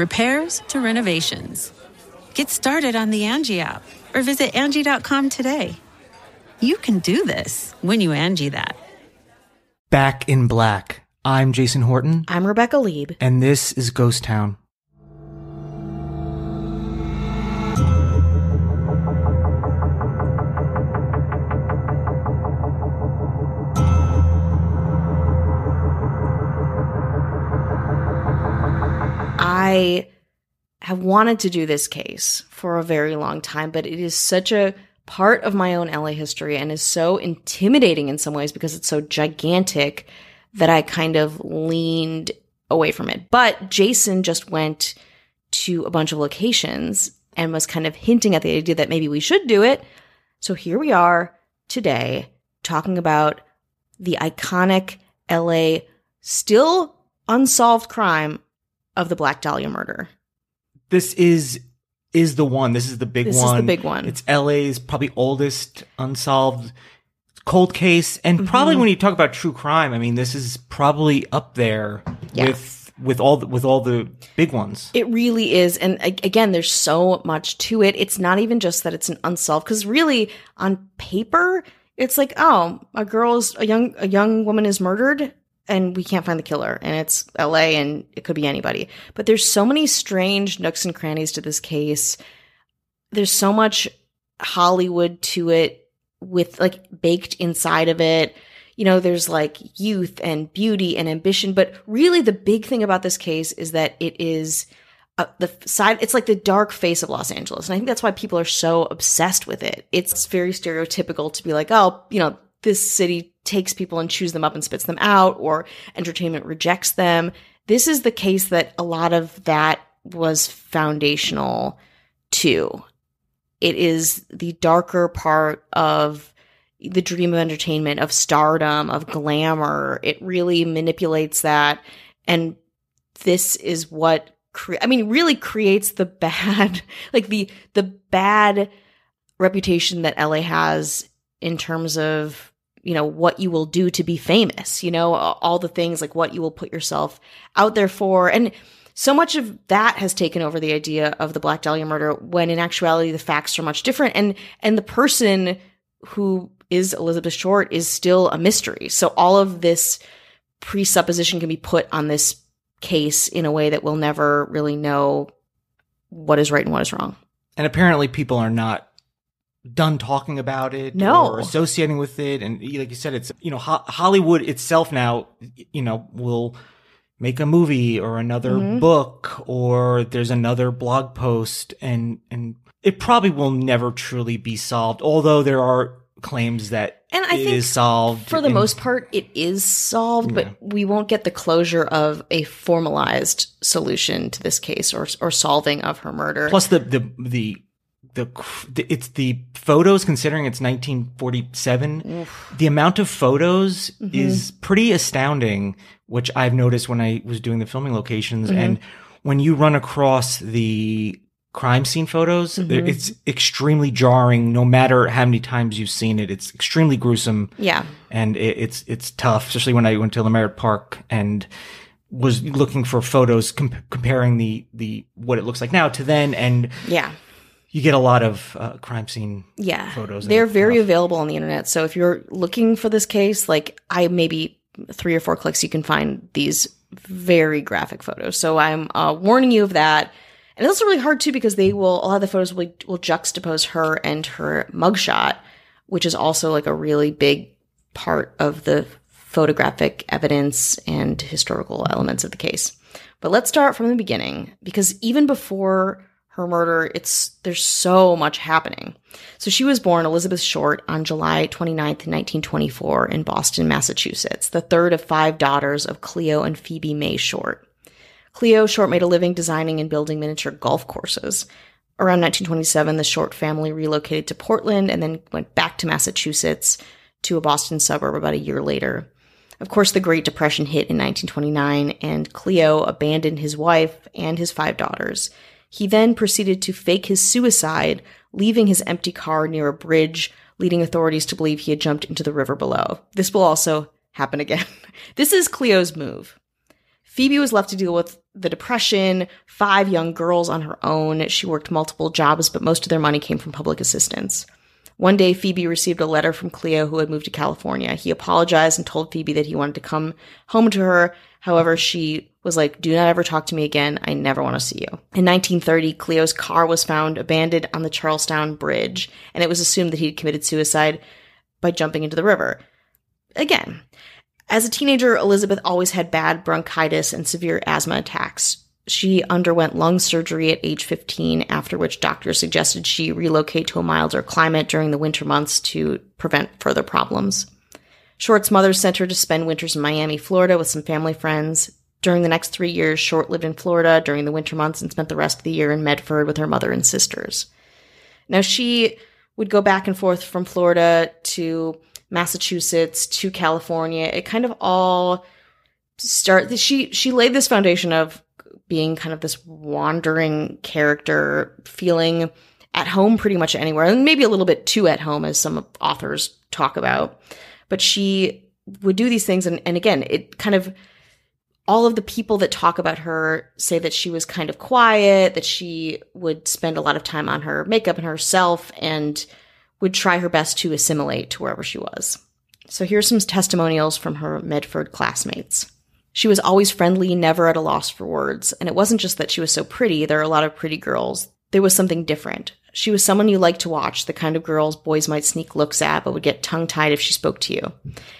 repairs to renovations. Get started on the Angie app or visit Angie.com today. You can do this when you Angie that. Back in Black. I'm Jason Horton, I'm Rebecca Leib. and this is Ghost Town. I have wanted to do this case for a very long time, but it is such a part of my own LA history and is so intimidating in some ways because it's so gigantic that I kind of leaned away from it. But Jason just went to a bunch of locations and was kind of hinting at the idea that maybe we should do it. So here we are today talking about the iconic LA still unsolved crime of the Black Dahlia murder. This is is the one. This is the big This is the one. big one. It's LA's probably oldest unsolved cold case, and probably Mm-hmm. when you talk about true crime, I mean, this is probably up there Yeah. with with all the, with all the big ones. It really is. And again, there's so much to it. It's not even just that it's an unsolved, because really on paper, it's like, oh, a girl's, a young, a young woman is murdered and we can't find the killer and it's LA and it could be anybody. But there's so many strange nooks and crannies to this case. There's so much Hollywood to it with like baked inside of it. You know, there's like youth and beauty and ambition, but really the big thing about this case is that it is uh, the side it's like the dark face of Los Angeles. And I think that's why people are so obsessed with it. It's very stereotypical to be like, "Oh, you know, this city takes people and chews them up and spits them out or entertainment rejects them." This is the case that a lot of that was foundational to. It is the darker part of the dream of entertainment, of stardom, of glamour. It really manipulates that. And this is what cre- I mean, really creates the bad, like the the bad reputation that LA has in terms of you know what you will do to be famous. You know, all the things like what you will put yourself out there for, and so much of that has taken over the idea of the Black Dahlia murder. When in actuality, the facts are much different, and and the person who is Elizabeth Short is still a mystery. So all of this presupposition can be put on this case in a way that we'll never really know what is right and what is wrong. And apparently, people are not done talking about it No. or associating with it. And like you said, it's you know Ho- Hollywood itself now, you know, will make a movie or another Mhm. book or there's another blog post, and and it probably will never truly be solved. Although there are claims that And I it think is solved For the in- most part, it is solved, Yeah. but we won't get the closure of a formalized solution to this case or or solving of her murder. Plus the the the the, the it's the photos considering it's 1947 the amount of photos Mm-hmm. is pretty astounding which i've noticed when i was doing the filming locations Mm-hmm. and when you run across the crime scene photos. Mm-hmm. It's extremely jarring. No matter how many times you've seen it, it's extremely gruesome. Yeah. and it, it's it's tough, especially when I went to Leimert Park and was looking for photos com- comparing the the what it looks like now to then, and Yeah. You get a lot of uh, crime scene. Yeah. Photos They're very stuff. available on the internet. So if you're looking for this case, like I maybe three or four clicks, you can find these very graphic photos. So I'm uh, warning you of that. And it's also really hard too because they will, a lot of the photos will, will juxtapose her and her mugshot, which is also like a really big part of the photographic evidence and historical elements of the case. But let's start from the beginning because even before her murder, it's there's so much happening. So she was born Elizabeth Short on July 29th, 1924 in Boston, Massachusetts, the third of five daughters of Cleo and Phoebe May Short. Cleo Short made a living designing and building miniature golf courses. Around 1927, the Short family relocated to Portland and then went back to Massachusetts to a Boston suburb about a year later. Of course, the Great Depression hit in 1929, and Cleo abandoned his wife and his five daughters. He then proceeded to fake his suicide, leaving his empty car near a bridge, leading authorities to believe he had jumped into the river below. This will also happen again. this is Cleo's move. Phoebe was left to deal with the depression, five young girls on her own. She worked multiple jobs, but most of their money came from public assistance. One day, Phoebe received a letter from Cleo, who had moved to California. He apologized and told Phoebe that he wanted to come home to her. However, she was like, Do not ever talk to me again. I never want to see you. In 1930, Cleo's car was found abandoned on the Charlestown Bridge, and it was assumed that he had committed suicide by jumping into the river. Again, as a teenager, Elizabeth always had bad bronchitis and severe asthma attacks. She underwent lung surgery at age 15, after which doctors suggested she relocate to a milder climate during the winter months to prevent further problems. Short's mother sent her to spend winters in Miami, Florida with some family friends. During the next three years, Short lived in Florida during the winter months and spent the rest of the year in Medford with her mother and sisters. Now, she would go back and forth from Florida to Massachusetts to California. It kind of all start she she laid this foundation of being kind of this wandering character, feeling at home pretty much anywhere, and maybe a little bit too at home, as some authors talk about. But she would do these things, and, and again, it kind of all of the people that talk about her say that she was kind of quiet, that she would spend a lot of time on her makeup and herself, and would try her best to assimilate to wherever she was. So here's some testimonials from her Medford classmates. She was always friendly, never at a loss for words. And it wasn't just that she was so pretty, there are a lot of pretty girls. There was something different. She was someone you liked to watch, the kind of girls boys might sneak looks at, but would get tongue tied if she spoke to you.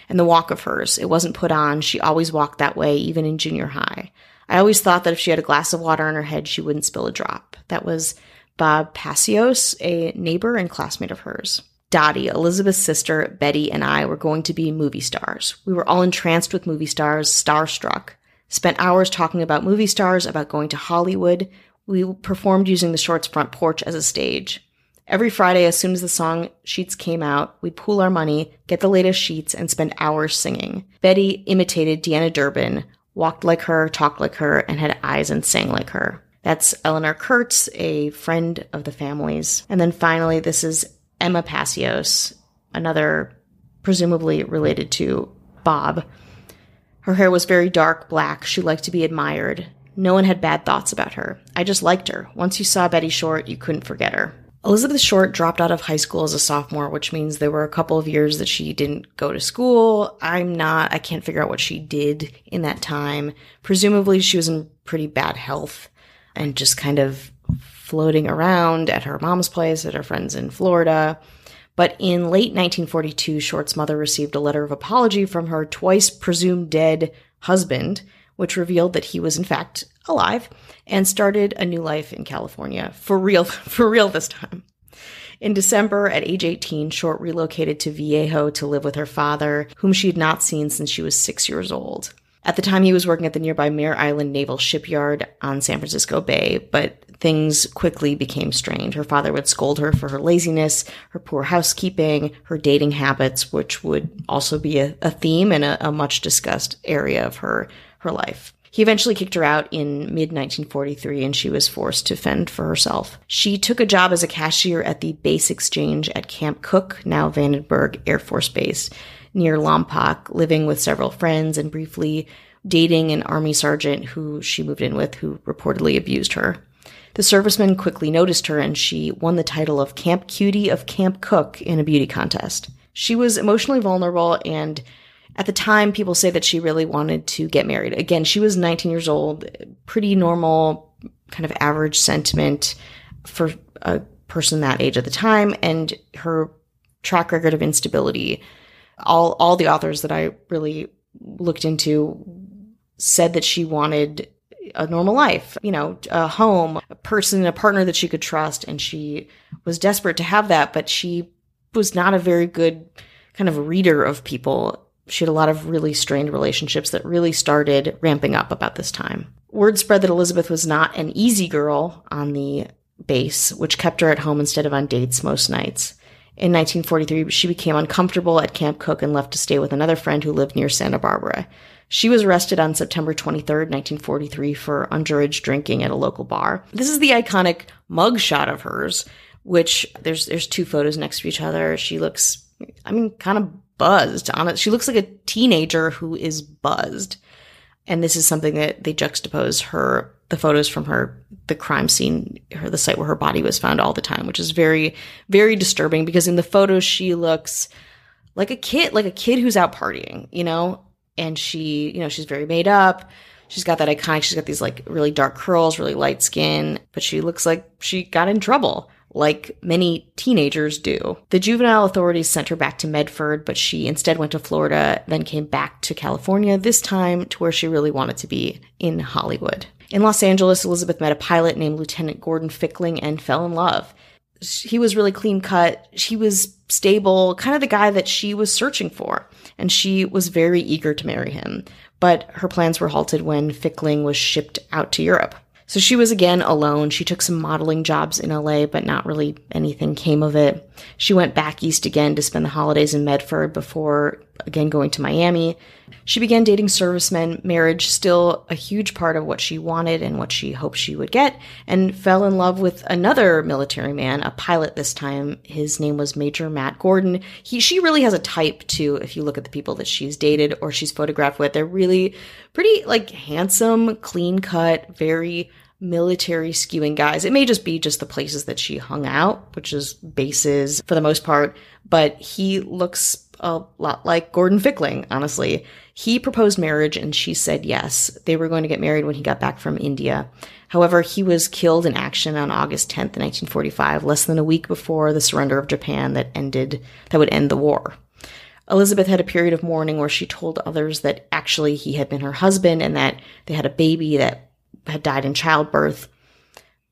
And the walk of hers, it wasn't put on. She always walked that way, even in junior high. I always thought that if she had a glass of water on her head, she wouldn't spill a drop. That was Bob Pacios, a neighbor and classmate of hers. Dottie, Elizabeth's sister, Betty, and I were going to be movie stars. We were all entranced with movie stars, starstruck. Spent hours talking about movie stars, about going to Hollywood. We performed using the short's front porch as a stage. Every Friday, as soon as the song sheets came out, we'd pool our money, get the latest sheets, and spend hours singing. Betty imitated Deanna Durbin, walked like her, talked like her, and had eyes and sang like her. That's Eleanor Kurtz, a friend of the family's. And then finally, this is Emma Pacios, another presumably related to Bob. Her hair was very dark black. She liked to be admired. No one had bad thoughts about her. I just liked her. Once you saw Betty Short, you couldn't forget her. Elizabeth Short dropped out of high school as a sophomore, which means there were a couple of years that she didn't go to school. I'm not, I can't figure out what she did in that time. Presumably, she was in pretty bad health and just kind of floating around at her mom's place, at her friends in Florida. But in late 1942, Short's mother received a letter of apology from her twice presumed dead husband, which revealed that he was in fact alive and started a new life in California for real, for real this time. In December, at age 18, Short relocated to Vallejo to live with her father, whom she had not seen since she was six years old. At the time, he was working at the nearby Mare Island Naval Shipyard on San Francisco Bay, but things quickly became strained. Her father would scold her for her laziness, her poor housekeeping, her dating habits, which would also be a, a theme and a, a much discussed area of her, her life. He eventually kicked her out in mid 1943 and she was forced to fend for herself. She took a job as a cashier at the base exchange at Camp Cooke, now Vandenberg Air Force Base, near Lompoc, living with several friends and briefly dating an army sergeant who she moved in with who reportedly abused her. The serviceman quickly noticed her and she won the title of Camp Cutie of Camp Cooke in a beauty contest. She was emotionally vulnerable and at the time people say that she really wanted to get married. Again, she was 19 years old, pretty normal, kind of average sentiment for a person that age at the time and her track record of instability. All all the authors that I really looked into said that she wanted a normal life, you know, a home, a person, a partner that she could trust. And she was desperate to have that, but she was not a very good kind of reader of people. She had a lot of really strained relationships that really started ramping up about this time. Word spread that Elizabeth was not an easy girl on the base, which kept her at home instead of on dates most nights. In 1943, she became uncomfortable at Camp Cooke and left to stay with another friend who lived near Santa Barbara. She was arrested on September 23rd, 1943 for underage drinking at a local bar. This is the iconic mugshot of hers, which there's there's two photos next to each other. She looks I mean kind of buzzed on it. She looks like a teenager who is buzzed. And this is something that they juxtapose her the photos from her the crime scene her the site where her body was found all the time, which is very very disturbing because in the photos she looks like a kid, like a kid who's out partying, you know? And she, you know, she's very made up. She's got that iconic, she's got these like really dark curls, really light skin, but she looks like she got in trouble, like many teenagers do. The juvenile authorities sent her back to Medford, but she instead went to Florida, then came back to California, this time to where she really wanted to be in Hollywood. In Los Angeles, Elizabeth met a pilot named Lieutenant Gordon Fickling and fell in love. He was really clean cut. She was stable, kind of the guy that she was searching for and she was very eager to marry him. But her plans were halted when Fickling was shipped out to Europe. So she was again alone. She took some modeling jobs in LA, but not really anything came of it. She went back east again to spend the holidays in Medford before again going to Miami. She began dating servicemen, marriage still a huge part of what she wanted and what she hoped she would get, and fell in love with another military man, a pilot this time. His name was Major Matt Gordon. He she really has a type too, if you look at the people that she's dated or she's photographed with. They're really pretty like handsome, clean cut, very military skewing guys. It may just be just the places that she hung out, which is bases for the most part, but he looks a lot like Gordon Fickling, honestly. He proposed marriage and she said yes. They were going to get married when he got back from India. However, he was killed in action on August 10th, 1945, less than a week before the surrender of Japan that ended, that would end the war. Elizabeth had a period of mourning where she told others that actually he had been her husband and that they had a baby that had died in childbirth.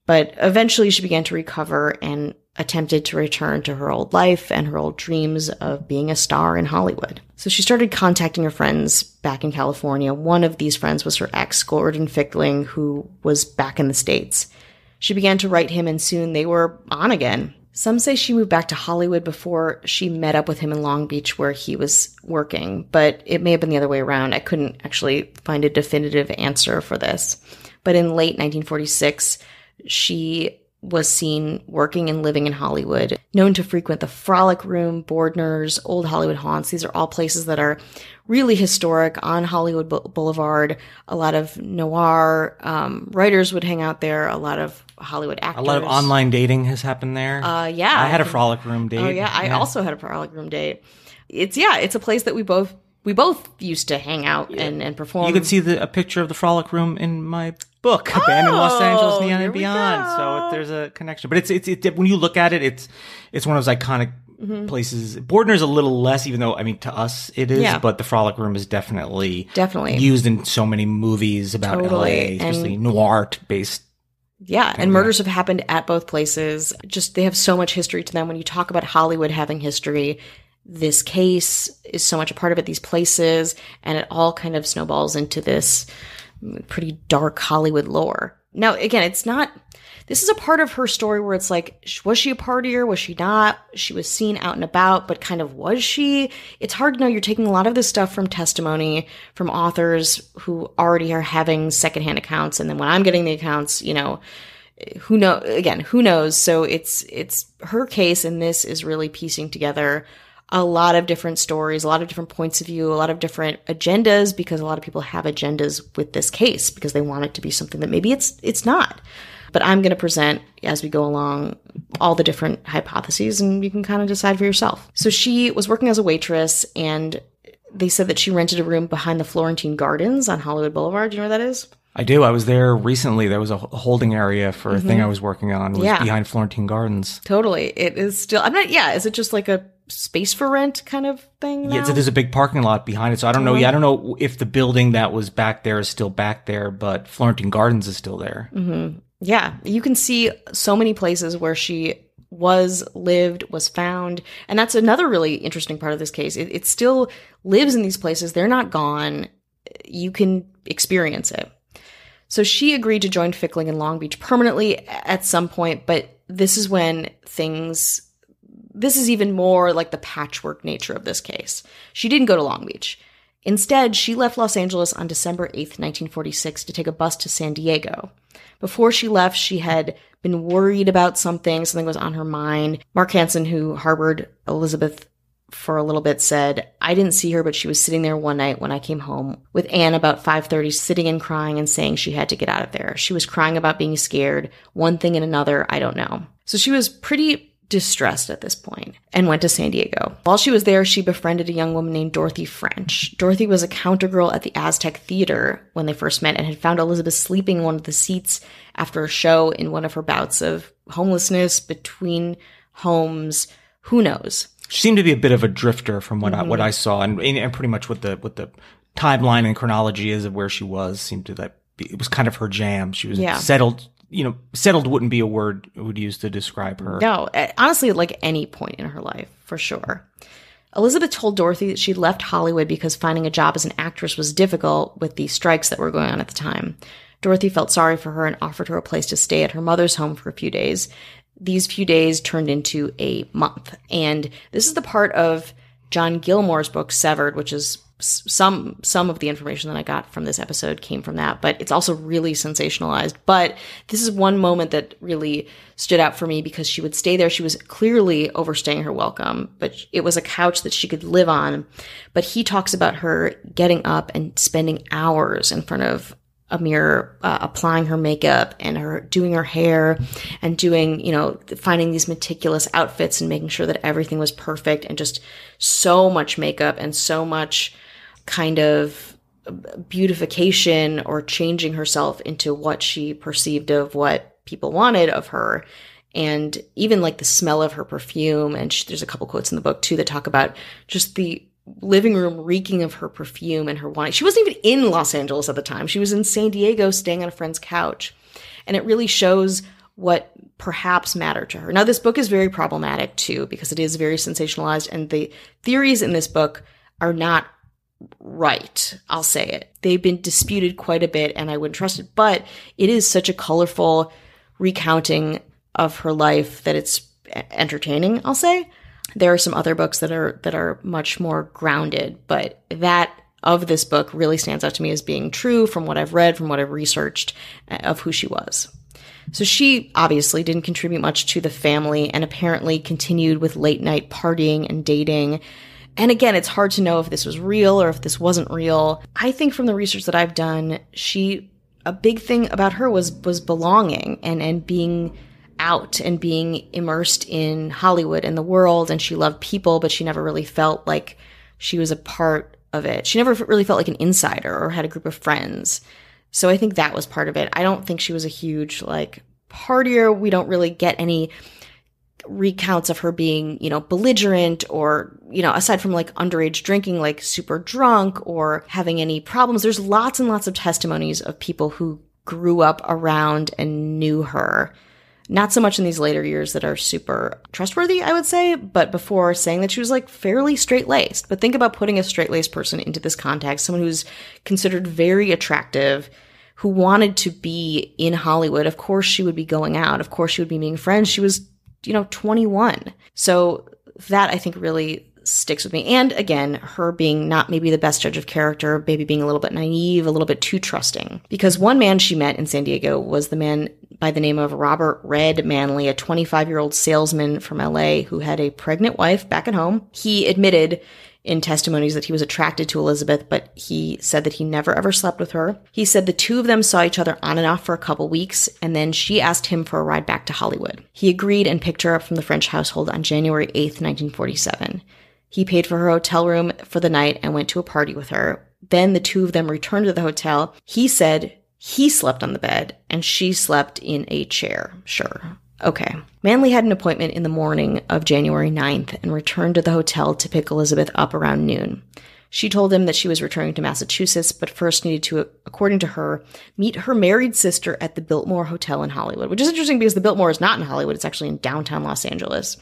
But eventually she began to recover and attempted to return to her old life and her old dreams of being a star in Hollywood. So she started contacting her friends back in California. One of these friends was her ex, Gordon Fickling, who was back in the States. She began to write him, and soon they were on again. Some say she moved back to Hollywood before she met up with him in Long Beach where he was working, but it may have been the other way around. I couldn't actually find a definitive answer for this. But in late 1946, she was seen working and living in Hollywood, known to frequent the Frolic Room, Boardner's, Old Hollywood Haunts. These are all places that are really historic on Hollywood Boulevard. A lot of noir um, writers would hang out there. A lot of Hollywood actors. A lot of online dating has happened there. Uh, yeah, I had a Frolic Room date. Oh yeah, I also had a Frolic Room date. It's yeah, it's a place that we both we both used to hang out and, and perform. You can see the, a picture of the Frolic Room in my book, Abandoned Los Angeles, Neon and Beyond. So there's a connection. But it's, it's, it, when you look at it, it's, it's one of those iconic mm-hmm. places. Boardner's a little less, even though, I mean, to us it is, Yeah. but the Frolic Room is definitely, Definitely. used in so many movies about Totally. LA, especially noir based. Yeah, and murders have happened at both places. Just they have so much history to them. When you talk about Hollywood having history, this case is so much a part of it, these places, and it all kind of snowballs into this pretty dark Hollywood lore. Now, again, it's not, this is a part of her story where it's like, was she a partier? Was she not? She was seen out and about, but kind of was she? It's hard to know. You're taking a lot of this stuff from testimony from authors who already are having secondhand accounts. And then when I'm getting the accounts, you know, who know again who knows so it's it's her case and this is really piecing together a lot of different stories a lot of different points of view a lot of different agendas because a lot of people have agendas with this case because they want it to be something that maybe it's it's not but i'm going to present as we go along all the different hypotheses and you can kind of decide for yourself so she was working as a waitress and they said that she rented a room behind the florentine gardens on hollywood boulevard do you know where that is I do. I was there recently. There was a holding area for a thing mm-hmm. I was working on. Was Yeah. behind Florentine Gardens. Totally. It is still, I'm not, yeah, is it just like a space for rent kind of thing? Yeah, so there's a big parking lot behind it. So I don't know. Oh. Yeah, I don't know if the building that was back there is still back there, but Florentine Gardens is still there. Mm-hmm. Yeah, you can see so many places where she was lived was found and that's another really interesting part of this case it, it still lives in these places they're not gone you can experience it so she agreed to join fickling in long beach permanently at some point but this is when things this is even more like the patchwork nature of this case she didn't go to long beach Instead, she left Los Angeles on December 8th, 1946, to take a bus to San Diego. Before she left, she had been worried about something, something was on her mind. Mark Hansen, who harbored Elizabeth for a little bit, said, I didn't see her, but she was sitting there one night when I came home with Anne about 5.30, sitting and crying and saying she had to get out of there. She was crying about being scared, one thing and another, I don't know. So she was pretty distressed at this point and went to San Diego. While she was there, she befriended a young woman named Dorothy French. Dorothy was a counter girl at the Aztec Theater when they first met and had found Elizabeth sleeping in one of the seats after a show in one of her bouts of homelessness between homes. Who knows? She seemed to be a bit of a drifter from what I what mm-hmm. I saw, and, and pretty much what the what the timeline and chronology is of where she was seemed to that be, it was kind of her jam. She was Yeah. settled. You know, settled wouldn't be a word would use to describe her. No, honestly, at like any point in her life, for sure. Elizabeth told Dorothy that she left Hollywood because finding a job as an actress was difficult with the strikes that were going on at the time. Dorothy felt sorry for her and offered her a place to stay at her mother's home for a few days. These few days turned into a month. And this is the part of John Gilmore's book Severed, which is some some of the information that I got from this episode came from that, but it's also really sensationalized. But this is one moment that really stood out for me because she would stay there. She was clearly overstaying her welcome, but it was a couch that she could live on. But he talks about her getting up and spending hours in front of a mirror, uh, applying her makeup and her doing her hair and doing, you know, finding these meticulous outfits and making sure that everything was perfect and just so much makeup and so much kind of beautification or changing herself into what she perceived of what people wanted of her. And even like the smell of her perfume and sh there's a couple quotes in the book too that talk about just the living room reeking of her perfume and her wine. She wasn't even in los angeles at the time. She was in san diego staying on a friend's couch. And it really shows what perhaps mattered to her. Now this book is very problematic too because it is very sensationalized and the theories in this book are not right. I'll say it. They've been disputed quite a bit and I wouldn't trust it, but it is such a colorful recounting of her life that it's entertaining, I'll say. There are some other books that are that are much more grounded, but that of this book really stands out to me as being true from what I've read, from what I've researched uh, of who she was. So she obviously didn't contribute much to the family and apparently continued with late night partying and dating. And again, it's hard to know if this was real or if this wasn't real. I think from the research that I've done, she a big thing about her was was belonging and and being out and being immersed in Hollywood and the world and she loved people but she never really felt like she was a part of it. She never really felt like an insider or had a group of friends. So I think that was part of it. I don't think she was a huge like partier. We don't really get any recounts of her being, you know, belligerent or, you know, aside from like underage drinking, like super drunk or having any problems. There's lots and lots of testimonies of people who grew up around and knew her. Not so much in these later years that are super trustworthy, I would say, but before saying that she was like fairly straight laced. But think about putting a straight laced person into this context, someone who's considered very attractive, who wanted to be in Hollywood. Of course, she would be going out. Of course, she would be meeting friends. She was, you know, 21. So that I think really sticks with me. And again, her being not maybe the best judge of character, maybe being a little bit naive, a little bit too trusting. Because one man she met in San Diego was the man by the name of Robert Red Manley, a 25 year old salesman from LA who had a pregnant wife back at home. He admitted in testimonies that he was attracted to Elizabeth, but he said that he never ever slept with her. He said the two of them saw each other on and off for a couple weeks, and then she asked him for a ride back to Hollywood. He agreed and picked her up from the French household on January 8th, 1947. He paid for her hotel room for the night and went to a party with her. Then the two of them returned to the hotel. He said he slept on the bed and she slept in a chair. Sure. Okay. Manley had an appointment in the morning of January 9th and returned to the hotel to pick Elizabeth up around noon. She told him that she was returning to Massachusetts, but first needed to, according to her, meet her married sister at the Biltmore Hotel in Hollywood, which is interesting because the Biltmore is not in Hollywood, it's actually in downtown Los Angeles.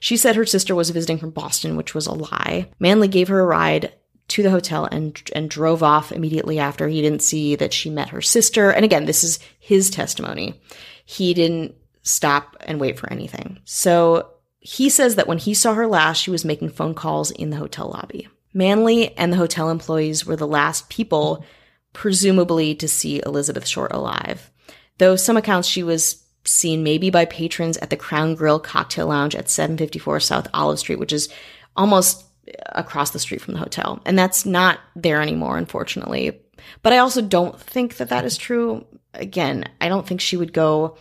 She said her sister was visiting from Boston, which was a lie. Manley gave her a ride to the hotel and and drove off immediately after. He didn't see that she met her sister. And again, this is his testimony. He didn't stop and wait for anything. So he says that when he saw her last, she was making phone calls in the hotel lobby. Manley and the hotel employees were the last people, presumably, to see Elizabeth Short alive. Though some accounts she was seen maybe by patrons at the Crown Grill Cocktail Lounge at 754 South Olive Street, which is almost across the street from the hotel. And that's not there anymore, unfortunately. But I also don't think that that is true. Again, I don't think she would go.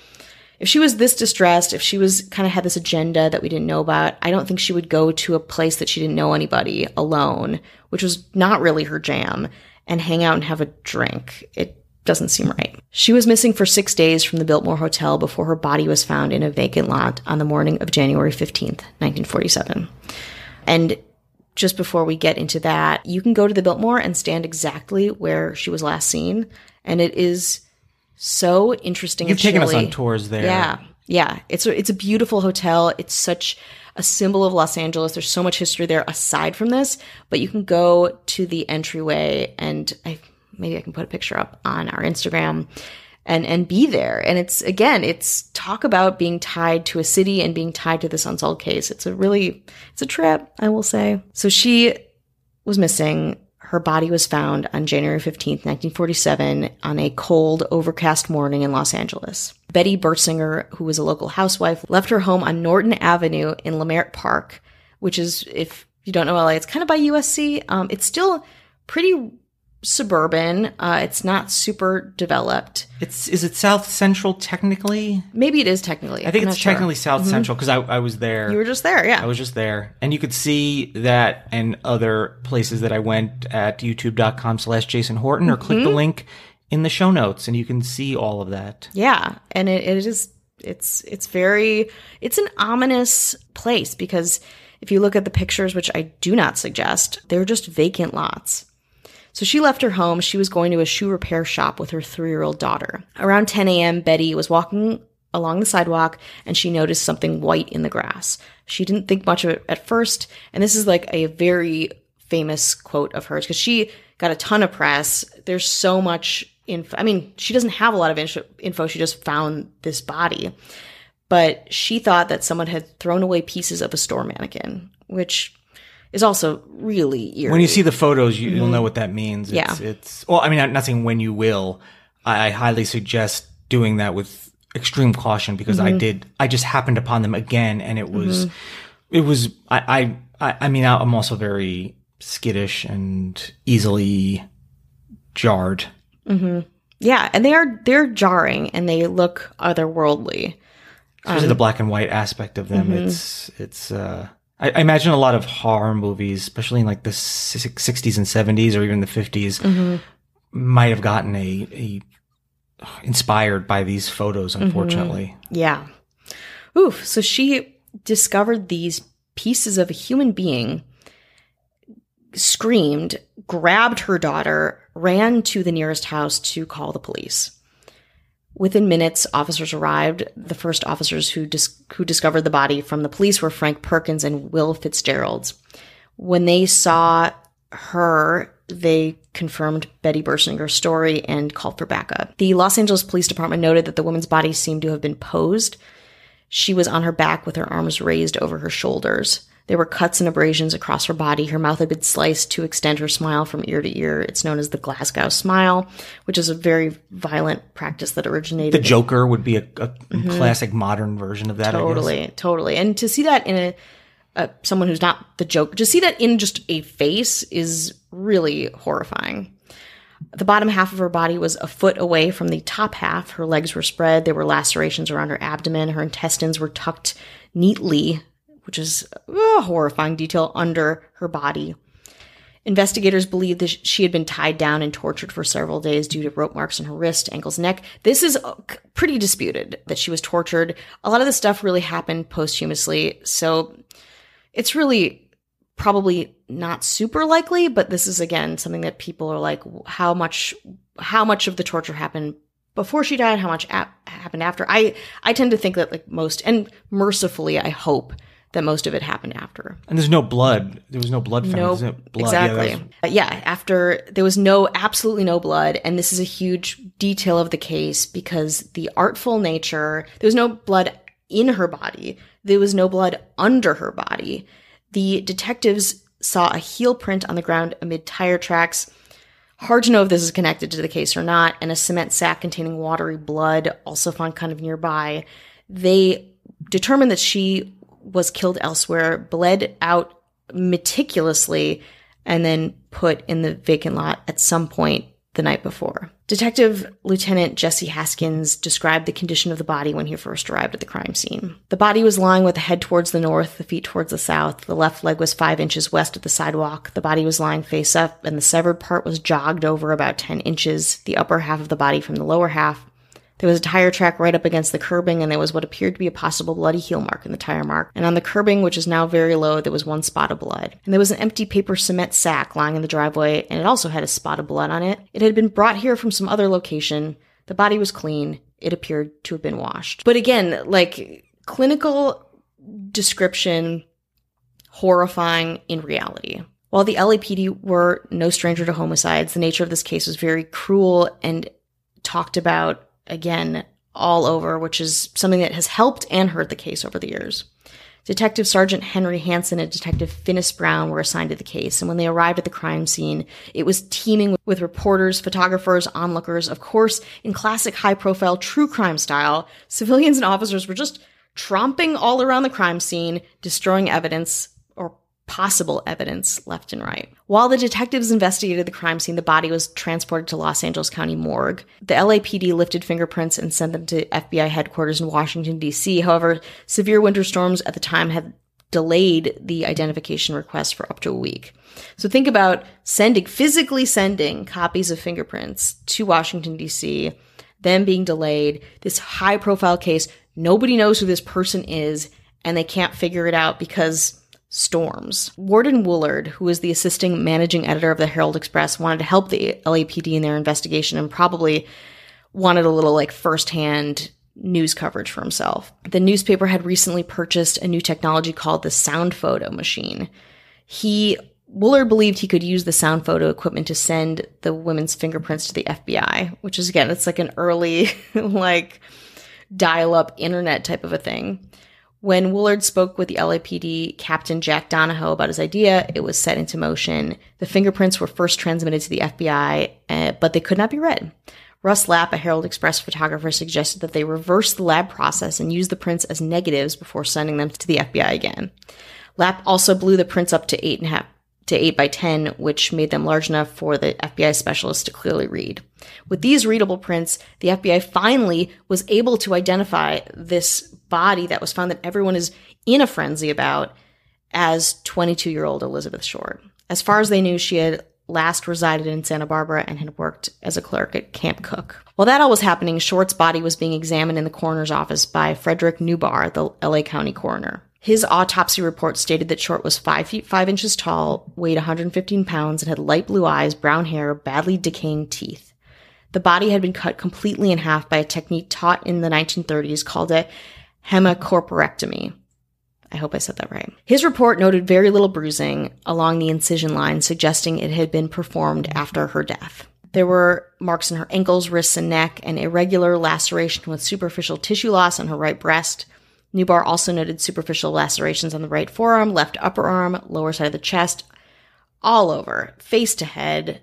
If she was this distressed, if she was kind of had this agenda that we didn't know about, I don't think she would go to a place that she didn't know anybody alone, which was not really her jam, and hang out and have a drink. It doesn't seem right. She was missing for six days from the Biltmore Hotel before her body was found in a vacant lot on the morning of January 15th, 1947. And just before we get into that, you can go to the Biltmore and stand exactly where she was last seen. And it is so interesting. You've taken us on tours there. Yeah. Yeah. It's a, it's a beautiful hotel. It's such a symbol of Los Angeles. There's so much history there aside from this, but you can go to the entryway and I maybe I can put a picture up on our Instagram and and be there. And it's again, it's talk about being tied to a city and being tied to this unsolved case. It's a really it's a trip, I will say. So she was missing. Her body was found on January 15th, 1947, on a cold, overcast morning in Los Angeles. Betty Bersinger, who was a local housewife, left her home on Norton Avenue in Leimert Park, which is, if you don't know LA, it's kind of by USC. Um, it's still pretty suburban. Uh, it's not super developed. It's is it South Central technically? Maybe it is technically. I think I'm it's technically sure. South mm-hmm. Central because I, I was there. You were just there, yeah. I was just there, and you could see that and other places that I went at YouTube.com slash Jason Horton, or mm-hmm. click the mm-hmm. link in the show notes, and you can see all of that. Yeah, and it, it is it's it's very it's an ominous place because if you look at the pictures, which I do not suggest, they're just vacant lots. So she left her home. She was going to a shoe repair shop with her three year old daughter. Around 10 a.m., Betty was walking along the sidewalk and she noticed something white in the grass. She didn't think much of it at first. And this is like a very famous quote of hers because she got a ton of press. There's so much info. I mean, she doesn't have a lot of info. She just found this body. But she thought that someone had thrown away pieces of a store mannequin, which is also really eerie. When you see the photos, you, will know mm-hmm. what that means. It's, yeah. It's, well, I mean, I'm not saying when you will. I, I highly suggest doing that with extreme caution because mm-hmm. I did, I just happened upon them again and it was, mm-hmm. it was, I, I, I mean, I'm also very skittish and easily jarred. Mm-hmm. Yeah. And they are, they're jarring and they look otherworldly. Especially um, the black and white aspect of them. Mm-hmm. It's, it's, uh, I, I, imagine a lot of horror movies, especially in like the 60s and 70s or even the 50s, mm-hmm. might have gotten a, a inspired by these photos, mm-hmm. unfortunately. Mm-hmm. Yeah. Oof. So she discovered these pieces of a human being, screamed, grabbed her daughter, ran to the nearest house to call the police. Within minutes, officers arrived. The first officers who dis- who discovered the body from the police were Frank Perkins and Will Fitzgerald. When they saw her, they confirmed Betty Bersinger's story and called for backup. The Los Angeles Police Department noted that the woman's body seemed to have been posed. She was on her back with her arms raised over her shoulders. There were cuts and abrasions across her body. Her mouth had been sliced to extend her smile from ear to ear. It's known as the Glasgow smile, which is a very violent practice that originated. The Joker would be a, a classic modern version of that. I guess. Totally, totally. And to see that in a, a someone who's not the Joker, to see that in just a face is really horrifying. The bottom half of her body was a foot away from the top half. Her legs were spread. There were lacerations around her abdomen. Her intestines were tucked neatly, which is a horrifying detail, under her body. Investigators believe that she had been tied down and tortured for several days due to rope marks on her wrist, ankles, neck. This is uh, pretty disputed that she was tortured. A lot of this stuff really happened posthumously, so it's really probably not super likely, but this is again something that people are like, how much, how much of the torture happened before she died? How much ap- happened after? I, I tend to think that like most, and mercifully, I hope that most of it happened after. And there's no blood. There was no blood found. No, blood. Yeah, exactly. was- Uh, Yeah, after there was no, absolutely no blood, and this is a huge detail of the case because the artful nature, there was no blood in her body, there was no blood under her body. The detectives saw a heel print on the ground amid tire tracks. Hard to know if this is connected to the case or not, and a cement sack containing watery blood also found kind of nearby. They determined that she was killed elsewhere, bled out meticulously, and then put in the vacant lot at some point the night before. Detective Lieutenant Jesse Haskins described the condition of the body when he first arrived at the crime scene. The body was lying with the head towards the north, the feet towards the south. The left leg was five inches west of the sidewalk. The body was lying face up, and the severed part was jogged over about 10 inches, the upper half of the body from the lower half. There was a tire track right up against the curbing, and there was what appeared to be a possible bloody heel mark in the tire mark. And on the curbing, which is now very low, there was one spot of blood. And there was an empty paper cement sack lying in the driveway, and it also had a spot of blood on it. It had been brought here from some other location. The body was clean. It appeared to have been washed. But again, like clinical description, horrifying in reality. While the LAPD were no stranger to homicides, the nature of this case was very cruel and talked about again all over, which is something that has helped and hurt the case over the years. Detective Sergeant Henry Hansen and Detective Finis Brown were assigned to the case, and when they arrived at the crime scene, it was teeming with reporters, photographers, onlookers. Of course, in classic high profile true crime style, civilians and officers were just tromping all around the crime scene, destroying evidence possible evidence left and right. While the detectives investigated the crime scene, the body was transported to Los Angeles County morgue. The LAPD lifted fingerprints and sent them to FBI headquarters in Washington, D.C. However, severe winter storms at the time had delayed the identification request for up to a week. So think about sending, physically sending copies of fingerprints to Washington, D.C., them being delayed, this high profile case, nobody knows who this person is, and they can't figure it out because storms. Warden Woolard, who is the assisting managing editor of the Herald Express, wanted to help the LAPD in their investigation and probably wanted a little like firsthand news coverage for himself. The newspaper had recently purchased a new technology called the sound photo machine. He Woolard believed he could use the sound photo equipment to send the women's fingerprints to the FBI, which is again, it's like an early like dial up internet type of a thing. When Woolard spoke with the LAPD Captain Jack Donahoe about his idea, it was set into motion. The fingerprints were first transmitted to the FBI, uh, but they could not be read. Russ Lapp, a Herald Express photographer, suggested that they reverse the lab process and use the prints as negatives before sending them to the FBI again. Lapp also blew the prints up to eight and a half to 8 by 10, which made them large enough for the FBI specialists to clearly read. With these readable prints, the FBI finally was able to identify this body that was found that everyone is in a frenzy about as 22 year old Elizabeth Short. As far as they knew, she had last resided in Santa Barbara and had worked as a clerk at Camp Cooke. While that all was happening, Short's body was being examined in the coroner's office by Frederick Newbarr, the LA County coroner. His autopsy report stated that Short was 5 feet 5 inches tall, weighed 115 pounds, and had light blue eyes, brown hair, badly decaying teeth. The body had been cut completely in half by a technique taught in the 1930s called a hemicorporectomy. I hope I said that right. His report noted very little bruising along the incision line, suggesting it had been performed after her death. There were marks in her ankles, wrists, and neck, and irregular laceration with superficial tissue loss on her right breast. Newbarr also noted superficial lacerations on the right forearm, left upper arm, lower side of the chest, all over, face to head.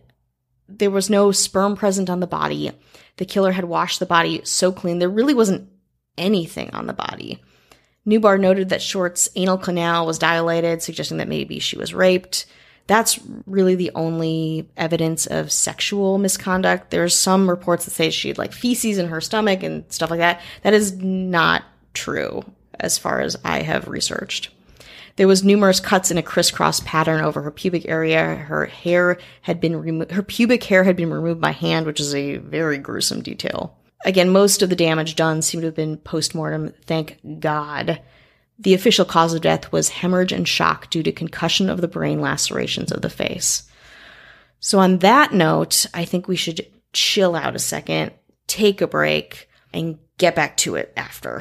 There was no sperm present on the body. The killer had washed the body so clean, there really wasn't anything on the body. Newbarr noted that Short's anal canal was dilated, suggesting that maybe she was raped. That's really the only evidence of sexual misconduct. There's some reports that say she had like feces in her stomach and stuff like that. That is not true as far as I have researched. There was numerous cuts in a crisscross pattern over her pubic area. Her hair had been removed. Her pubic hair had been removed by hand, which is a very gruesome detail. Again, most of the damage done seemed to have been postmortem. Thank God. The official cause of death was hemorrhage and shock due to concussion of the brain lacerations of the face. So, on that note, I think we should chill out a second, take a break, and get back to it after.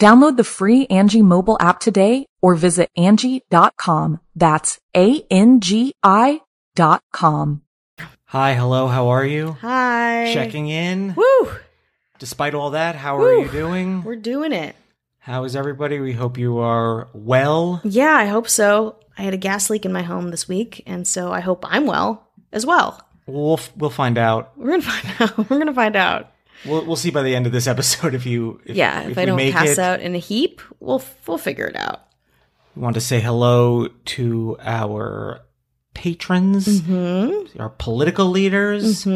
Download the free Angie mobile app today or visit Angie.com. That's A-N-G-I dot com. Hi, hello, how are you? Hi. Checking in. Woo! Despite all that, how Woo. are you doing? We're doing it. How is everybody? We hope you are well. Yeah, I hope so. I had a gas leak in my home this week, and so I hope I'm well as well. We'll we'll find out. We're gonna find out. We're gonna find out. We'll we'll see by the end of this episode if you if, yeah, if, I don't make pass it. out in a heap, we'll we'll figure it out. We want to say hello to our patrons, Mm-hmm. our political leaders, Hmm.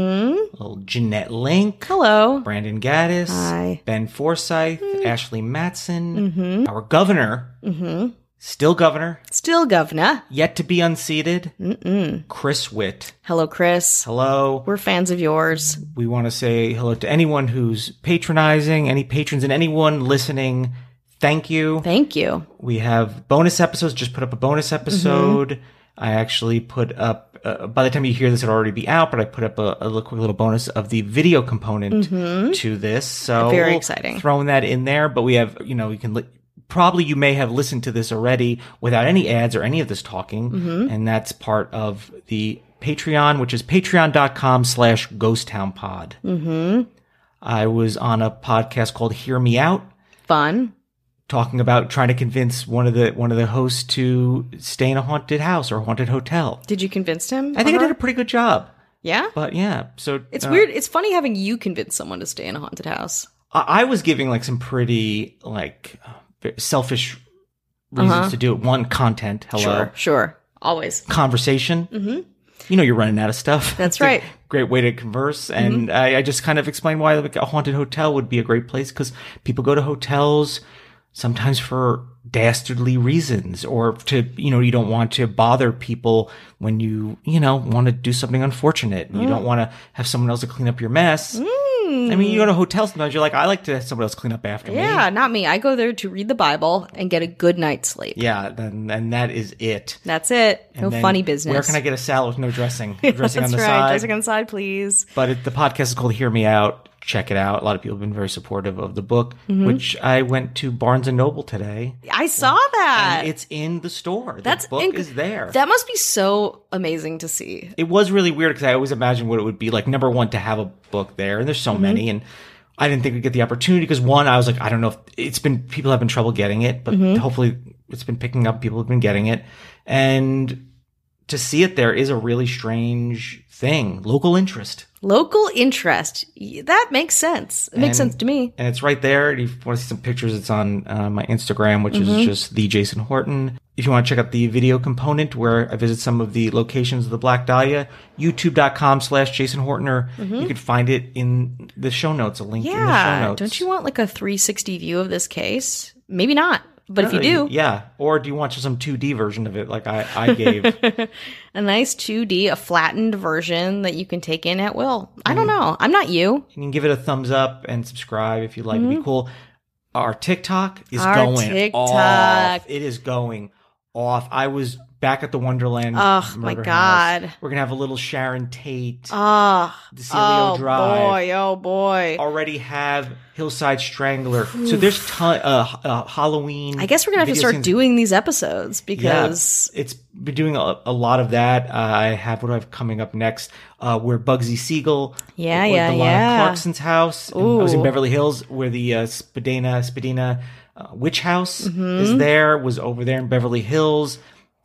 little Jeanette Link, Hello. Brandon Gaddis, Hi. Ben Forsyth, Ashley Matson, Mm-hmm. our governor, Mm-hmm. Still governor, Still governor. yet to be unseated, Mm-mm. Chris Witt. Hello, Chris. Hello. We're fans of yours. We want to say hello to anyone who's patronizing, any patrons, and anyone listening. Thank you. Thank you. We have bonus episodes. Just put up a bonus episode. Mm-hmm. I actually put up. Uh, by the time you hear this, it'll already be out. But I put up a, a little, quick little bonus of the video component to this. So Mm-hmm. Very exciting. Throwing that in there. But we have, you know, you can. Li- Probably you may have listened to this already without any ads or any of this talking, Mm-hmm. and that's part of the Patreon, which is patreon.com slash ghosttownpod. Mm-hmm. I was on a podcast called Hear Me Out, Fun. talking about trying to convince one of the one of the hosts to stay in a haunted house or a haunted hotel. Did you convince him? I think I did a pretty good job. Yeah. But yeah, so It's uh, weird. It's funny having you convince someone to stay in a haunted house. I, I was giving like some pretty like selfish reasons Uh-huh. to do it. One, content. Hello, Sure. Sure. Always. conversation. Mm-hmm. You know, you're running out of stuff. That's right. Mm-hmm. great way to converse, and I, I just kind of explained why like, a haunted hotel would be a great place because people go to hotels sometimes for dastardly reasons or to you know you don't want to bother people when you you know want to do something unfortunate and you Mm. don't want to have someone else to clean up your mess i mean you go to hotels sometimes you're like i like to have someone else clean up after me Yeah, not me. I go there to read the Bible and get a good night's sleep. yeah then and that is it That's it. And no then funny business. where can i get a salad with no dressing dressing That's on the right. side Dressing on the side, please. but it, the podcast is called Hear Me Out. Check it out. A lot of people have been very supportive of the book, Mm-hmm. which I went to Barnes and Noble today. I saw that. And it's in the store. The That's book inc- is there. That must be so amazing to see. it was really weird because I always imagined what it would be like. Number one, to have a book there, and there's so Mm-hmm. many, and I didn't think we'd get the opportunity because one, I was like, I don't know if it's been people have been trouble getting it, but Mm-hmm. hopefully it's been picking up. People have been getting it, and to see it there is a really strange thing. Local interest. Local interest. That makes sense. It makes sense to me. And it's right there. If you want to see some pictures, it's on uh, my Instagram, which Mm-hmm. is just the Jason Horton. If you want to check out the video component where I visit some of the locations of the Black Dahlia, youtube.com slash Jason Horton. You can find it in the show notes, a link in the show Mm-hmm. Yeah. notes. Don't you want like a 360 view of this case? Maybe not. But if you do, Yeah. Or do you want just some 2D version of it like I, I gave? a nice 2D, a flattened version that you can take in at will. I Mm-hmm. don't know. I'm not you. You can give it a thumbs up and subscribe if you'd like. It'd be cool. Our TikTok is Mm-hmm. Our going TikTok. off. It is going off. I was back at the Wonderland. Oh, my God. House. We're gonna have a little Sharon Tate, Oh, Decelio oh Drive. Oh boy, oh boy. Already have Hillside Strangler. so there's ton. Uh, uh, Halloween. I guess we're gonna have to start scenes. doing these episodes Yeah, because it's been doing a, a lot of that. Uh, I have what do I have coming up next? Uh, where Bugsy Siegel, Yeah, yeah, yeah. Clarkson's house. And I was in Beverly Hills, where the uh, Spadena Spadena uh, Witch House Mm-hmm. is there. Was over there in Beverly Hills.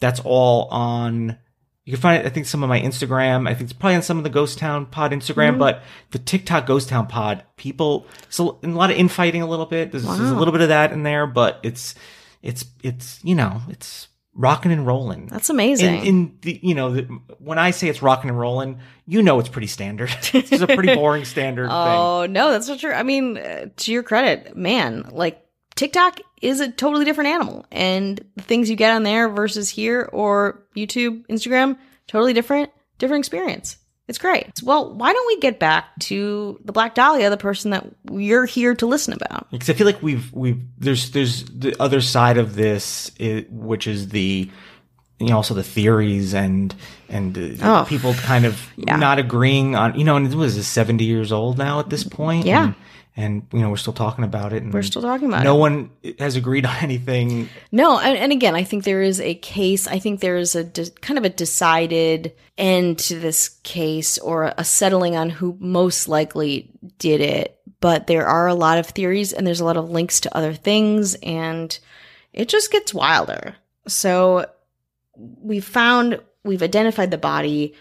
That's all on. You can find it. I think some of my Instagram. I think it's probably on some of the Ghost Town Pod Instagram, Mm-hmm. but the TikTok Ghost Town Pod people. So a lot of infighting, a little bit. There's, there's a little bit of that in there, but it's it's it's you know it's rocking and rolling. that's amazing. In, in the you know the, when I say it's rocking and rolling, you know it's pretty standard. it's a pretty boring standard thing. oh no, that's not true. I mean, uh, to your credit, man, like TikTok is a totally different animal, and the things you get on there versus here or YouTube, Instagram, totally different, different experience. It's great. Well, why don't we get back to the Black Dahlia, the person that you're here to listen about? Because I feel like we've we've there's there's the other side of this, which is the you know also the theories and and uh, Oh. people kind of Yeah. not agreeing on you know and it was seventy years old now at this point. Yeah. And, and you know we're still talking about it. And We're still talking about no it. No one has agreed on anything. No, and, and again, I think there is a case. I think there is a de- kind of a decided end to this case or a settling on who most likely did it. But there are a lot of theories and there's a lot of links to other things, and it just gets wilder. So we've found, we've identified the body,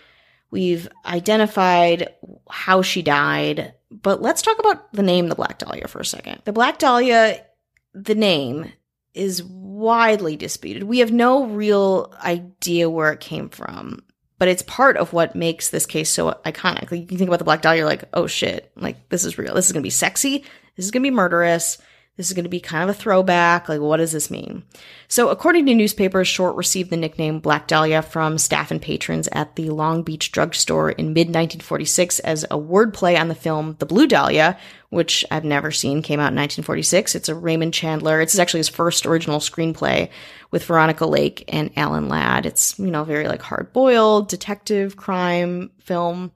we've identified how she died. But let's talk about the name, the Black Dahlia, for a second. The Black Dahlia, the name is widely disputed. We have no real idea where it came from, but it's part of what makes this case so iconic. Like you think about the Black Dahlia, you're like, oh shit, like this is real. This is gonna be sexy. This is gonna be murderous. This is going to be kind of a throwback. Like, what does this mean? So, according to newspapers, Short received the nickname Black Dahlia from staff and patrons at the Long Beach drugstore in mid 1946 as a wordplay on the film The Blue Dahlia, which I've never seen, came out in 1946. It's a Raymond Chandler. It's actually his first original screenplay with Veronica Lake and Alan Ladd. It's, you know, very like hard boiled detective crime film.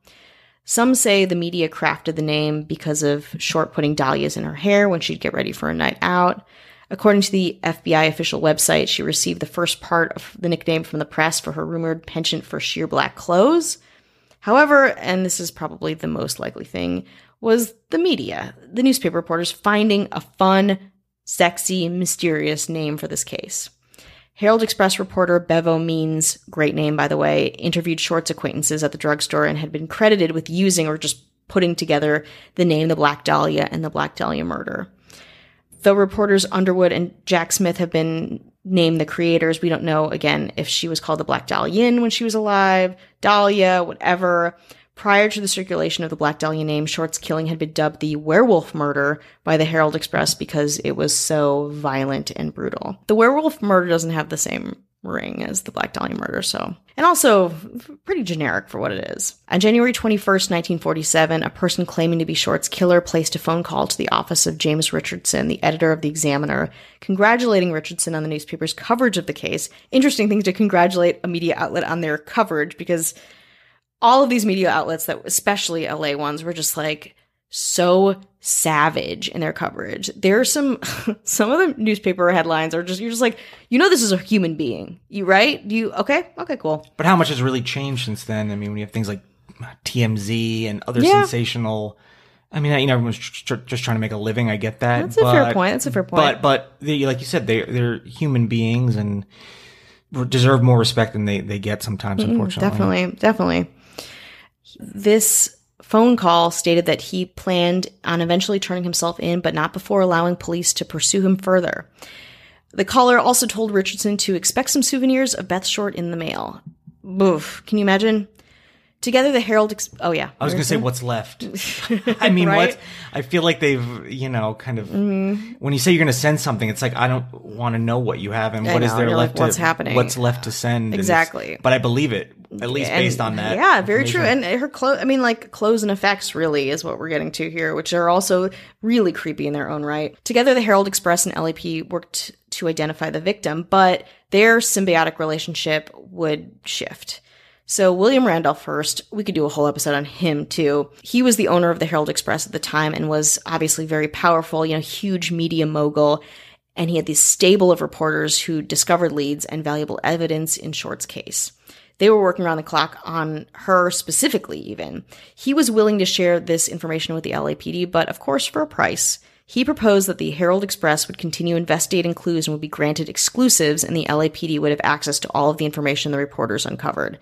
Some say the media crafted the name because of Short putting dahlias in her hair when she'd get ready for a night out. According to the FBI official website, she received the first part of the nickname from the press for her rumored penchant for sheer black clothes. However, and this is probably the most likely thing, was the media, the newspaper reporters finding a fun, sexy, mysterious name for this case. Herald Express reporter Bevo Means, great name by the way, interviewed Short's acquaintances at the drugstore and had been credited with using or just putting together the name the Black Dahlia and the Black Dahlia murder. Though reporters Underwood and Jack Smith have been named the creators, we don't know again if she was called the Black Dahlia when she was alive, Dahlia, whatever. Prior to the circulation of the Black Dahlia name, Short's killing had been dubbed the werewolf murder by the Herald Express because it was so violent and brutal. The werewolf murder doesn't have the same ring as the Black Dahlia murder, so. And also pretty generic for what it is. On January 21st, 1947, a person claiming to be Short's killer placed a phone call to the office of James Richardson, the editor of the Examiner, congratulating Richardson on the newspaper's coverage of the case. Interesting thing to congratulate a media outlet on their coverage because all of these media outlets that especially LA ones were just like so savage in their coverage. There are some some of the newspaper headlines are just you're just like, you know this is a human being. You right? You okay? Okay, cool. But how much has really changed since then? I mean, when you have things like TMZ and other Yeah. sensational. I mean, you know, everyone's tr- tr- just trying to make a living. I get that. That's a fair point. That's a fair point. But but they, like you said, they they're human beings, and deserve more respect than they, they get sometimes, unfortunately. Definitely, definitely. This phone call stated that he planned on eventually turning himself in, but not before allowing police to pursue him further. The caller also told Richardson to expect some souvenirs of Beth Short in the mail. Oof, can you imagine? Together, the Herald. Ex- oh yeah, I was going to say what's left. I mean, Right? what? I feel like they've, you know, kind of. Mm-hmm. When you say you're going to send something, it's like I don't want to know what you have and I what is know, there you're like, left. what's to, happening? What's left to send? Exactly. But I believe it, at least And- based on that. Yeah, very true. And her clothes, I mean, like clothes and effects really is what we're getting to here, which are also really creepy in their own right. Together, the Herald Express and LAP worked to identify the victim, but their symbiotic relationship would shift. So William Randolph Hearst, we could do a whole episode on him too. He was the owner of the Herald Express at the time and was obviously very powerful, you know, huge media mogul. And he had this stable of reporters who discovered leads and valuable evidence in Short's case. They were working around the clock on her specifically, even. He was willing to share this information with the LAPD, but of course for a price. He proposed that the Herald Express would continue investigating clues and would be granted exclusives, and the LAPD would have access to all of the information the reporters uncovered.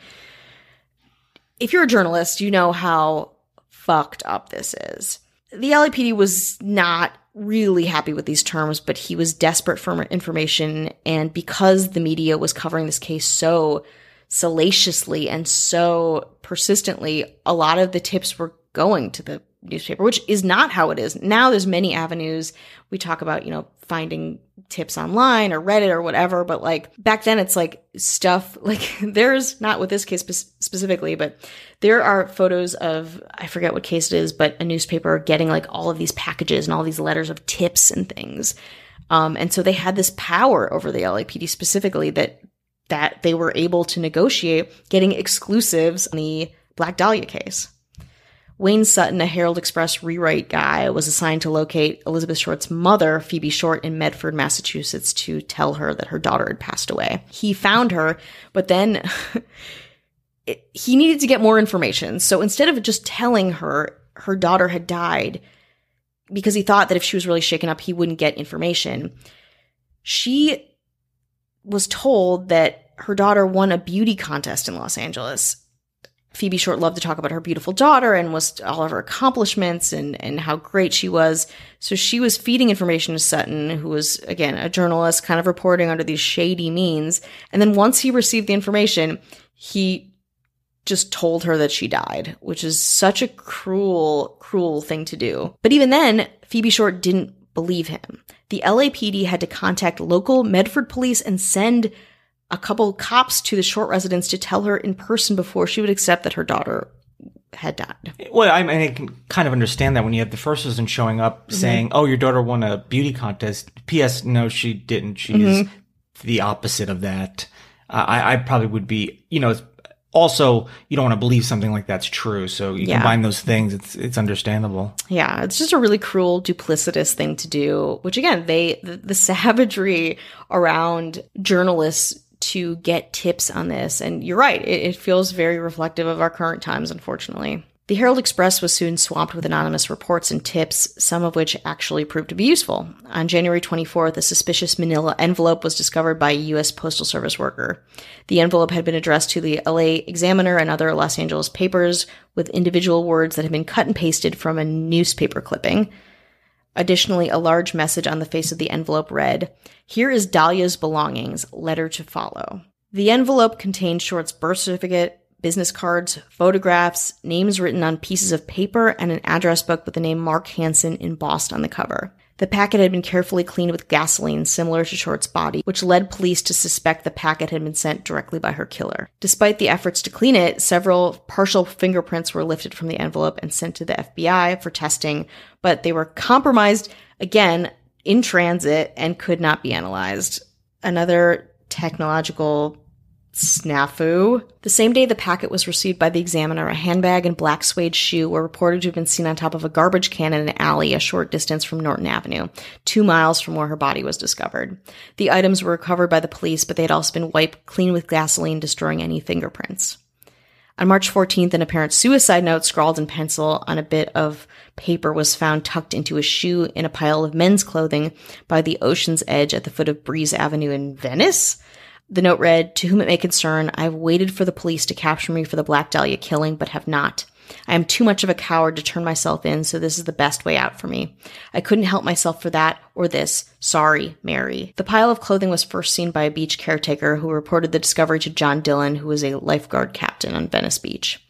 If you're a journalist, you know how fucked up this is. The LAPD was not really happy with these terms, but he was desperate for information. And because the media was covering this case so salaciously and so persistently, a lot of the tips were going to the newspaper, which is not how it is. Now there's many avenues. We talk about, you know, finding tips online or Reddit or whatever, but like back then it's like stuff like there's not with this case spe- specifically, but there are photos of I forget what case it is, but a newspaper getting like all of these packages and all these letters of tips and things. Um, and so they had this power over the LAPD specifically that that they were able to negotiate getting exclusives on the Black Dahlia case. Wayne Sutton, a Herald Express rewrite guy, was assigned to locate Elizabeth Short's mother, Phoebe Short, in Medford, Massachusetts, to tell her that her daughter had passed away. He found her, but then it, he needed to get more information. So instead of just telling her her daughter had died, because he thought that if she was really shaken up, he wouldn't get information, she was told that her daughter won a beauty contest in Los Angeles. Phoebe Short loved to talk about her beautiful daughter and was all of her accomplishments and, and how great she was. So she was feeding information to Sutton, who was, again, a journalist kind of reporting under these shady means. And then once he received the information, he just told her that she died, which is such a cruel, cruel thing to do. But even then, Phoebe Short didn't believe him. The LAPD had to contact local Medford police and send a couple cops to the Short residence to tell her in person before she would accept that her daughter had died. Well, I mean, I can kind of understand that when you have the first person showing up Mm-hmm. saying, "Oh, your daughter won a beauty contest." P.S. No, she didn't. She's Mm-hmm. the opposite of that. Uh, I, I probably would be, you know. Also, you don't want to believe something like that's true. So you Yeah. combine those things. It's it's understandable. Yeah, it's just a really cruel, duplicitous thing to do, which again, they, the, the savagery around journalists to get tips on this. And you're right, it, it feels very reflective of our current times, unfortunately. The Herald Express was soon swamped with anonymous reports and tips, some of which actually proved to be useful. On January 24th, a suspicious manila envelope was discovered by a U.S. Postal Service worker. The envelope had been addressed to the LA Examiner and other Los Angeles papers with individual words that had been cut and pasted from a newspaper clipping. Additionally, a large message on the face of the envelope read, Here is Dahlia's belongings, letter to follow. The envelope contained Short's birth certificate, business cards, photographs, names written on pieces of paper, and an address book with the name Mark Hansen embossed on the cover. The packet had been carefully cleaned with gasoline similar to Short's body, which led police to suspect the packet had been sent directly by her killer. Despite the efforts to clean it, several partial fingerprints were lifted from the envelope and sent to the FBI for testing, but they were compromised again in transit and could not be analyzed. Another technological snafu. The same day the packet was received by the examiner, a handbag and black suede shoe were reported to have been seen on top of a garbage can in an alley a short distance from Norton Avenue, two miles from where her body was discovered. The items were recovered by the police, but they had also been wiped clean with gasoline, destroying any fingerprints. On March 14th, an apparent suicide note scrawled in pencil on a bit of paper was found tucked into a shoe in a pile of men's clothing by the ocean's edge at the foot of Breeze Avenue in Venice. The note read, To whom it may concern, I have waited for the police to capture me for the Black Dahlia killing, but have not. I am too much of a coward to turn myself in, so this is the best way out for me. I couldn't help myself for that or this. Sorry, Mary. The pile of clothing was first seen by a beach caretaker who reported the discovery to John Dillon, who was a lifeguard captain on Venice Beach.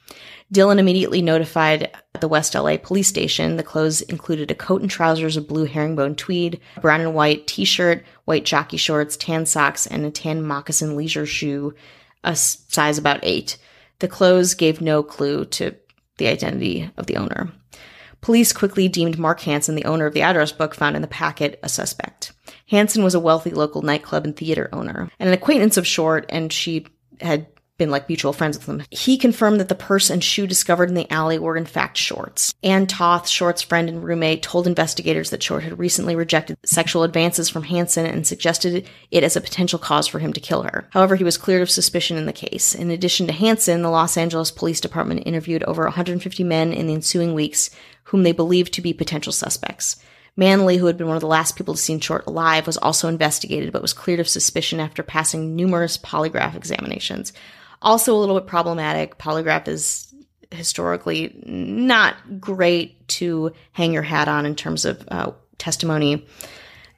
Dillon immediately notified the West LA police station. The clothes included a coat and trousers of blue herringbone tweed, brown and white t-shirt, white jockey shorts, tan socks, and a tan moccasin leisure shoe, a size about eight. The clothes gave no clue to the identity of the owner. Police quickly deemed Mark Hansen, the owner of the address book found in the packet, a suspect. Hansen was a wealthy local nightclub and theater owner and an acquaintance of Short, and she had been like mutual friends with him. He confirmed that the purse and shoe discovered in the alley were in fact Short's. Ann Toth, Short's friend and roommate, told investigators that Short had recently rejected sexual advances from Hansen and suggested it as a potential cause for him to kill her. However, he was cleared of suspicion in the case. In addition to Hansen, the Los Angeles Police Department interviewed over 150 men in the ensuing weeks whom they believed to be potential suspects. Manley, who had been one of the last people to see Short alive, was also investigated but was cleared of suspicion after passing numerous polygraph examinations. Also, a little bit problematic. Polygraph is historically not great to hang your hat on in terms of uh, testimony.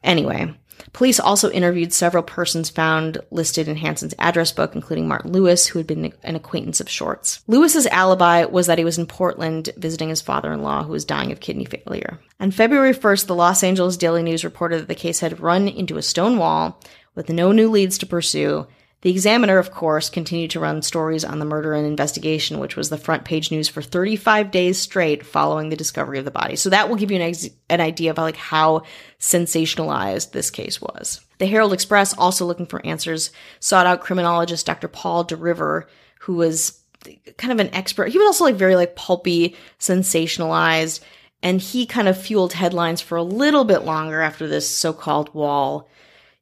Anyway, police also interviewed several persons found listed in Hansen's address book, including Martin Lewis, who had been an acquaintance of Short's. Lewis's alibi was that he was in Portland visiting his father-in-law, who was dying of kidney failure. On February 1st, the Los Angeles Daily News reported that the case had run into a stone wall with no new leads to pursue the Examiner, of course, continued to run stories on the murder and investigation, which was the front page news for 35 days straight following the discovery of the body. So that will give you an, ex- an idea of like how sensationalized this case was. The Herald Express, also looking for answers, sought out criminologist Dr. Paul DeRiver, who was kind of an expert. He was also like very like pulpy, sensationalized, and he kind of fueled headlines for a little bit longer after this so-called wall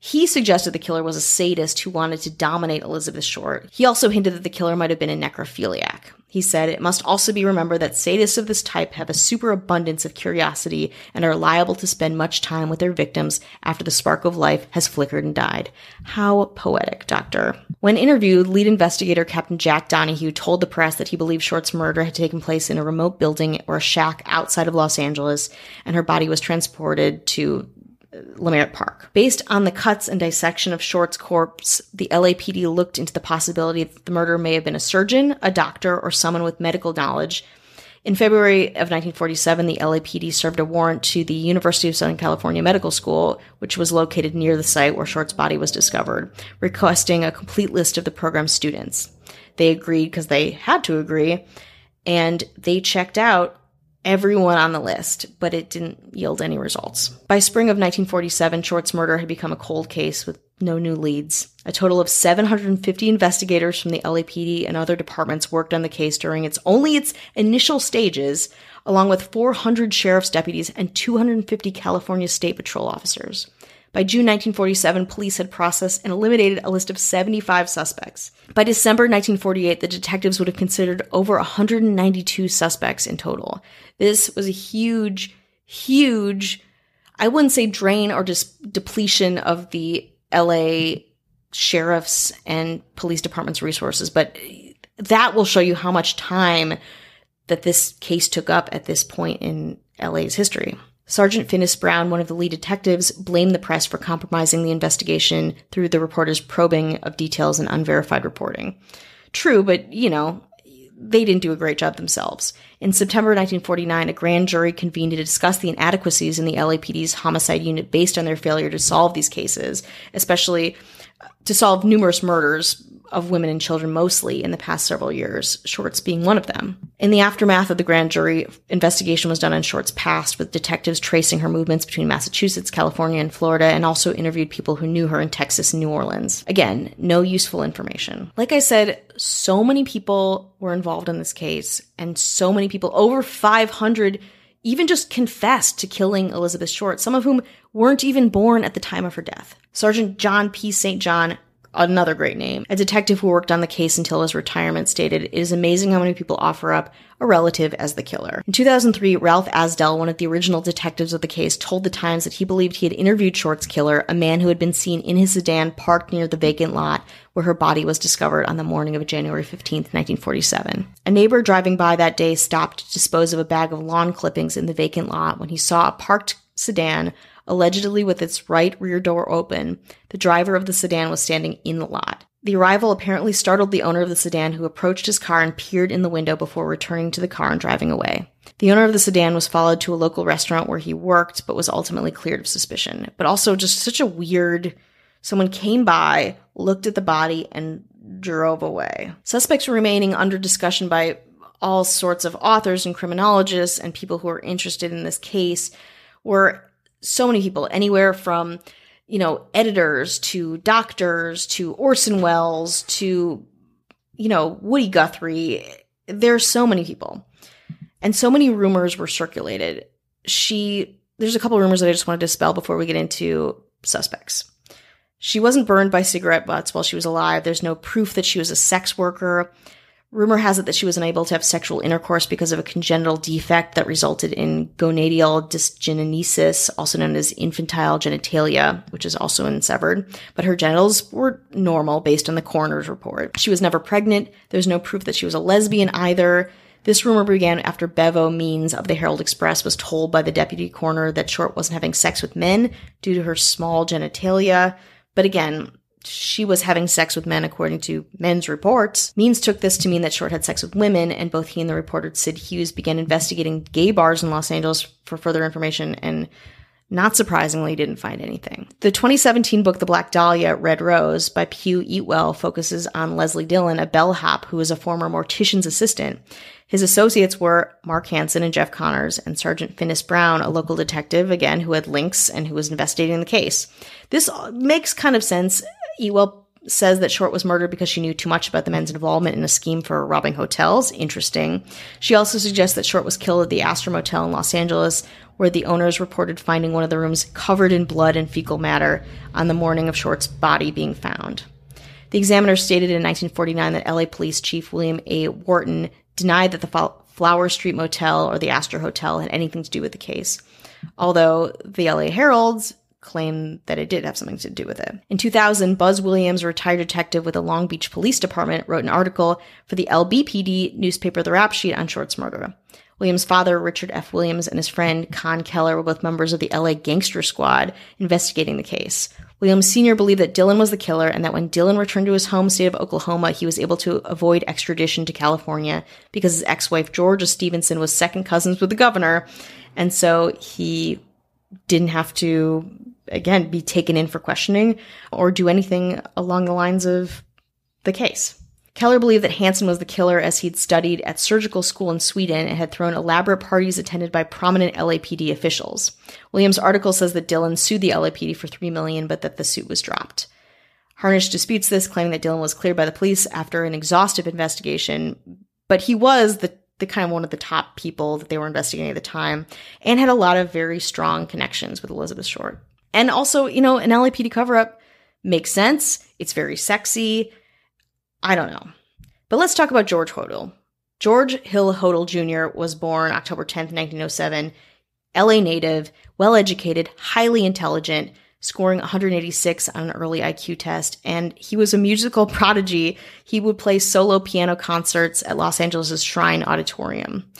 he suggested the killer was a sadist who wanted to dominate Elizabeth Short. He also hinted that the killer might have been a necrophiliac. He said, It must also be remembered that sadists of this type have a superabundance of curiosity and are liable to spend much time with their victims after the spark of life has flickered and died. How poetic, Doctor. When interviewed, lead investigator Captain Jack Donahue told the press that he believed Short's murder had taken place in a remote building or a shack outside of Los Angeles, and her body was transported to Leimert Park. Based on the cuts and dissection of Short's corpse, the LAPD looked into the possibility that the murderer may have been a surgeon, a doctor, or someone with medical knowledge. In February of 1947, the LAPD served a warrant to the University of Southern California Medical School, which was located near the site where Short's body was discovered, requesting a complete list of the program's students. They agreed because they had to agree, and they checked out everyone on the list, but it didn't yield any results. By spring of 1947, Short's murder had become a cold case with no new leads. A total of 750 investigators from the LAPD and other departments worked on the case during its only its initial stages, along with 400 sheriff's deputies and 250 California State Patrol officers. By June 1947, police had processed and eliminated a list of 75 suspects. By December 1948, the detectives would have considered over 192 suspects in total. This was a huge, huge, I wouldn't say drain or just depletion of the LA sheriff's and police department's resources, but that will show you how much time that this case took up at this point in LA's history. Sergeant Finis Brown, one of the lead detectives, blamed the press for compromising the investigation through the reporter's probing of details and unverified reporting. True, but you know, they didn't do a great job themselves. In September 1949, a grand jury convened to discuss the inadequacies in the LAPD's homicide unit based on their failure to solve these cases, especially uh, to solve numerous murders of women and children mostly in the past several years, Shorts being one of them. In the aftermath of the grand jury, investigation was done on Shorts' past, with detectives tracing her movements between Massachusetts, California, and Florida, and also interviewed people who knew her in Texas and New Orleans. Again, no useful information. Like I said, so many people were involved in this case, and so many people, over 500 even just confessed to killing Elizabeth Short, some of whom weren't even born at the time of her death. Sergeant John P. St. John another great name. A detective who worked on the case until his retirement stated, It is amazing how many people offer up a relative as the killer. In 2003, Ralph Asdell, one of the original detectives of the case, told the Times that he believed he had interviewed Short's killer, a man who had been seen in his sedan parked near the vacant lot where her body was discovered on the morning of January 15, 1947. A neighbor driving by that day stopped to dispose of a bag of lawn clippings in the vacant lot when he saw a parked sedan allegedly with its right rear door open. The driver of the sedan was standing in the lot. The arrival apparently startled the owner of the sedan, who approached his car and peered in the window before returning to the car and driving away. The owner of the sedan was followed to a local restaurant where he worked, but was ultimately cleared of suspicion. But also, just such a weird. Someone came by, looked at the body, and drove away. Suspects remaining under discussion by all sorts of authors and criminologists and people who are interested in this case were so many people, anywhere from, you know, editors to doctors to Orson Welles to, you know, Woody Guthrie. There's so many people. And so many rumors were circulated. She, there's a couple rumors that I just want to dispel before we get into suspects. She wasn't burned by cigarette butts while she was alive. There's no proof that she was a sex worker. Rumor has it that she was unable to have sexual intercourse because of a congenital defect that resulted in gonadal dysgenesis, also known as infantile genitalia, which is also unsevered. But her genitals were normal based on the coroner's report. She was never pregnant. There's no proof that she was a lesbian either. This rumor began after Bevo Means of the Herald Express was told by the deputy coroner that Short wasn't having sex with men due to her small genitalia. But again, she was having sex with men according to men's reports. Means took this to mean that Short had sex with women, and both he and the reporter Sid Hughes began investigating gay bars in Los Angeles for further information and not surprisingly, didn't find anything. The 2017 book, The Black Dahlia, Red Rose, by Piu Eatwell, focuses on Leslie Dillon, a bellhop who is a former mortician's assistant. His associates were Mark Hansen and Jeff Connors, and Sergeant Finis Brown, a local detective, again, who had links and who was investigating the case. This makes kind of sense Eatwell says that Short was murdered because she knew too much about the men's involvement in a scheme for robbing hotels. Interesting. She also suggests that Short was killed at the Astor Motel in Los Angeles, where the owners reported finding one of the rooms covered in blood and fecal matter on the morning of Short's body being found. The examiner stated in 1949 that LA Police Chief William A. Worton denied that the Flower Street Motel or the Astor Hotel had anything to do with the case. Although the LA Herald's claim that it did have something to do with it. In 2000, Buzz Williams, a retired detective with the Long Beach Police Department, wrote an article for the LBPD newspaper The Rap Sheet on Short's murder. Williams' father, Richard F. Williams, and his friend Con Keller were both members of the LA Gangster Squad investigating the case. Williams Sr. believed that Dillon was the killer and that when Dillon returned to his home state of Oklahoma, he was able to avoid extradition to California because his ex-wife Georgia Stevenson was second cousins with the governor. And so he didn't have to again, be taken in for questioning or do anything along the lines of the case. Keller believed that Hansen was the killer as he'd studied at surgical school in Sweden and had thrown elaborate parties attended by prominent LAPD officials. Williams' article says that Dillon sued the LAPD for 3 million, but that the suit was dropped. Harnisch disputes this, claiming that Dillon was cleared by the police after an exhaustive investigation, but he was the, the kind of one of the top people that they were investigating at the time and had a lot of very strong connections with Elizabeth Short. And also, you know, an LAPD cover up makes sense. It's very sexy. I don't know. But let's talk about George Hodel. George Hill Hodel Jr. was born October 10th, 1907, LA native, well educated, highly intelligent, scoring 186 on an early IQ test. And he was a musical prodigy. He would play solo piano concerts at Los Angeles' Shrine Auditorium.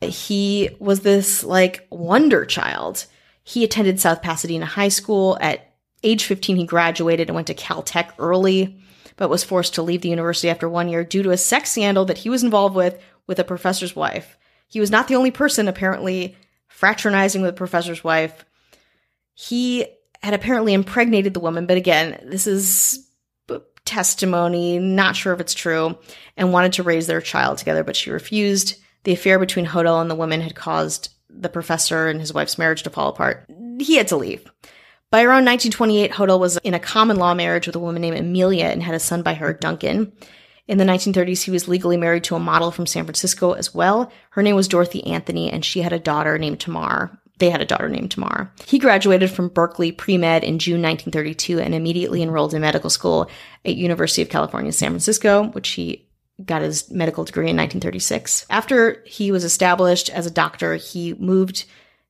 He was this like wonder child. He attended South Pasadena High School. At age 15, he graduated and went to Caltech early, but was forced to leave the university after one year due to a sex scandal that he was involved with with a professor's wife. He was not the only person apparently fraternizing with the professor's wife. He had apparently impregnated the woman, but again, this is testimony, not sure if it's true, and wanted to raise their child together, but she refused. The affair between Hodel and the woman had caused the professor and his wife's marriage to fall apart. He had to leave. By around 1928, Hodel was in a common law marriage with a woman named Amelia and had a son by her, Duncan. In the 1930s, he was legally married to a model from San Francisco as well. Her name was Dorothy Anthony, and she had a daughter named Tamar. They had a daughter named Tamar. He graduated from Berkeley pre-med in June 1932 and immediately enrolled in medical school at University of California, San Francisco, which he got his medical degree in 1936. After he was established as a doctor, he moved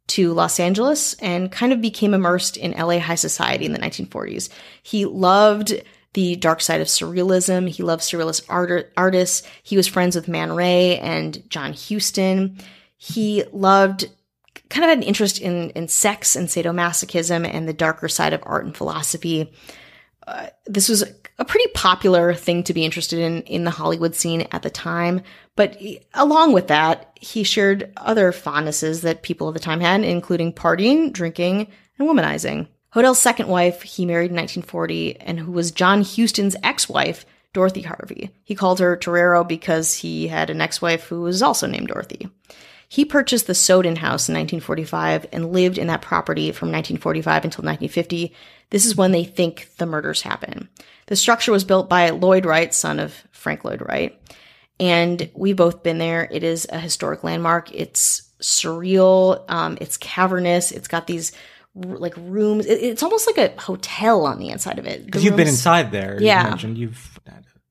to Los Angeles and kind of became immersed in LA high society in the 1940s. He loved the dark side of surrealism. He loved surrealist art- artists. He was friends with Man Ray and John Huston. He loved kind of had an interest in, in sex and sadomasochism and the darker side of art and philosophy. Uh, this was a pretty popular thing to be interested in in the Hollywood scene at the time. But along with that, he shared other fondnesses that people of the time had, including partying, drinking, and womanizing. Hodel's second wife, he married in 1940, and who was John Huston's ex-wife, Dorothy Harvey. He called her Dorero because he had an ex-wife who was also named Dorothy. He purchased the Sowden House in 1945 and lived in that property from 1945 until 1950. This is when they think the murders happen. The structure was built by Lloyd Wright, son of Frank Lloyd Wright. And we've both been there. It is a historic landmark. It's surreal. Um, it's cavernous. It's got these like rooms. It, it's almost like a hotel on the inside of it. Because you've been inside there. Yeah. You mentioned you've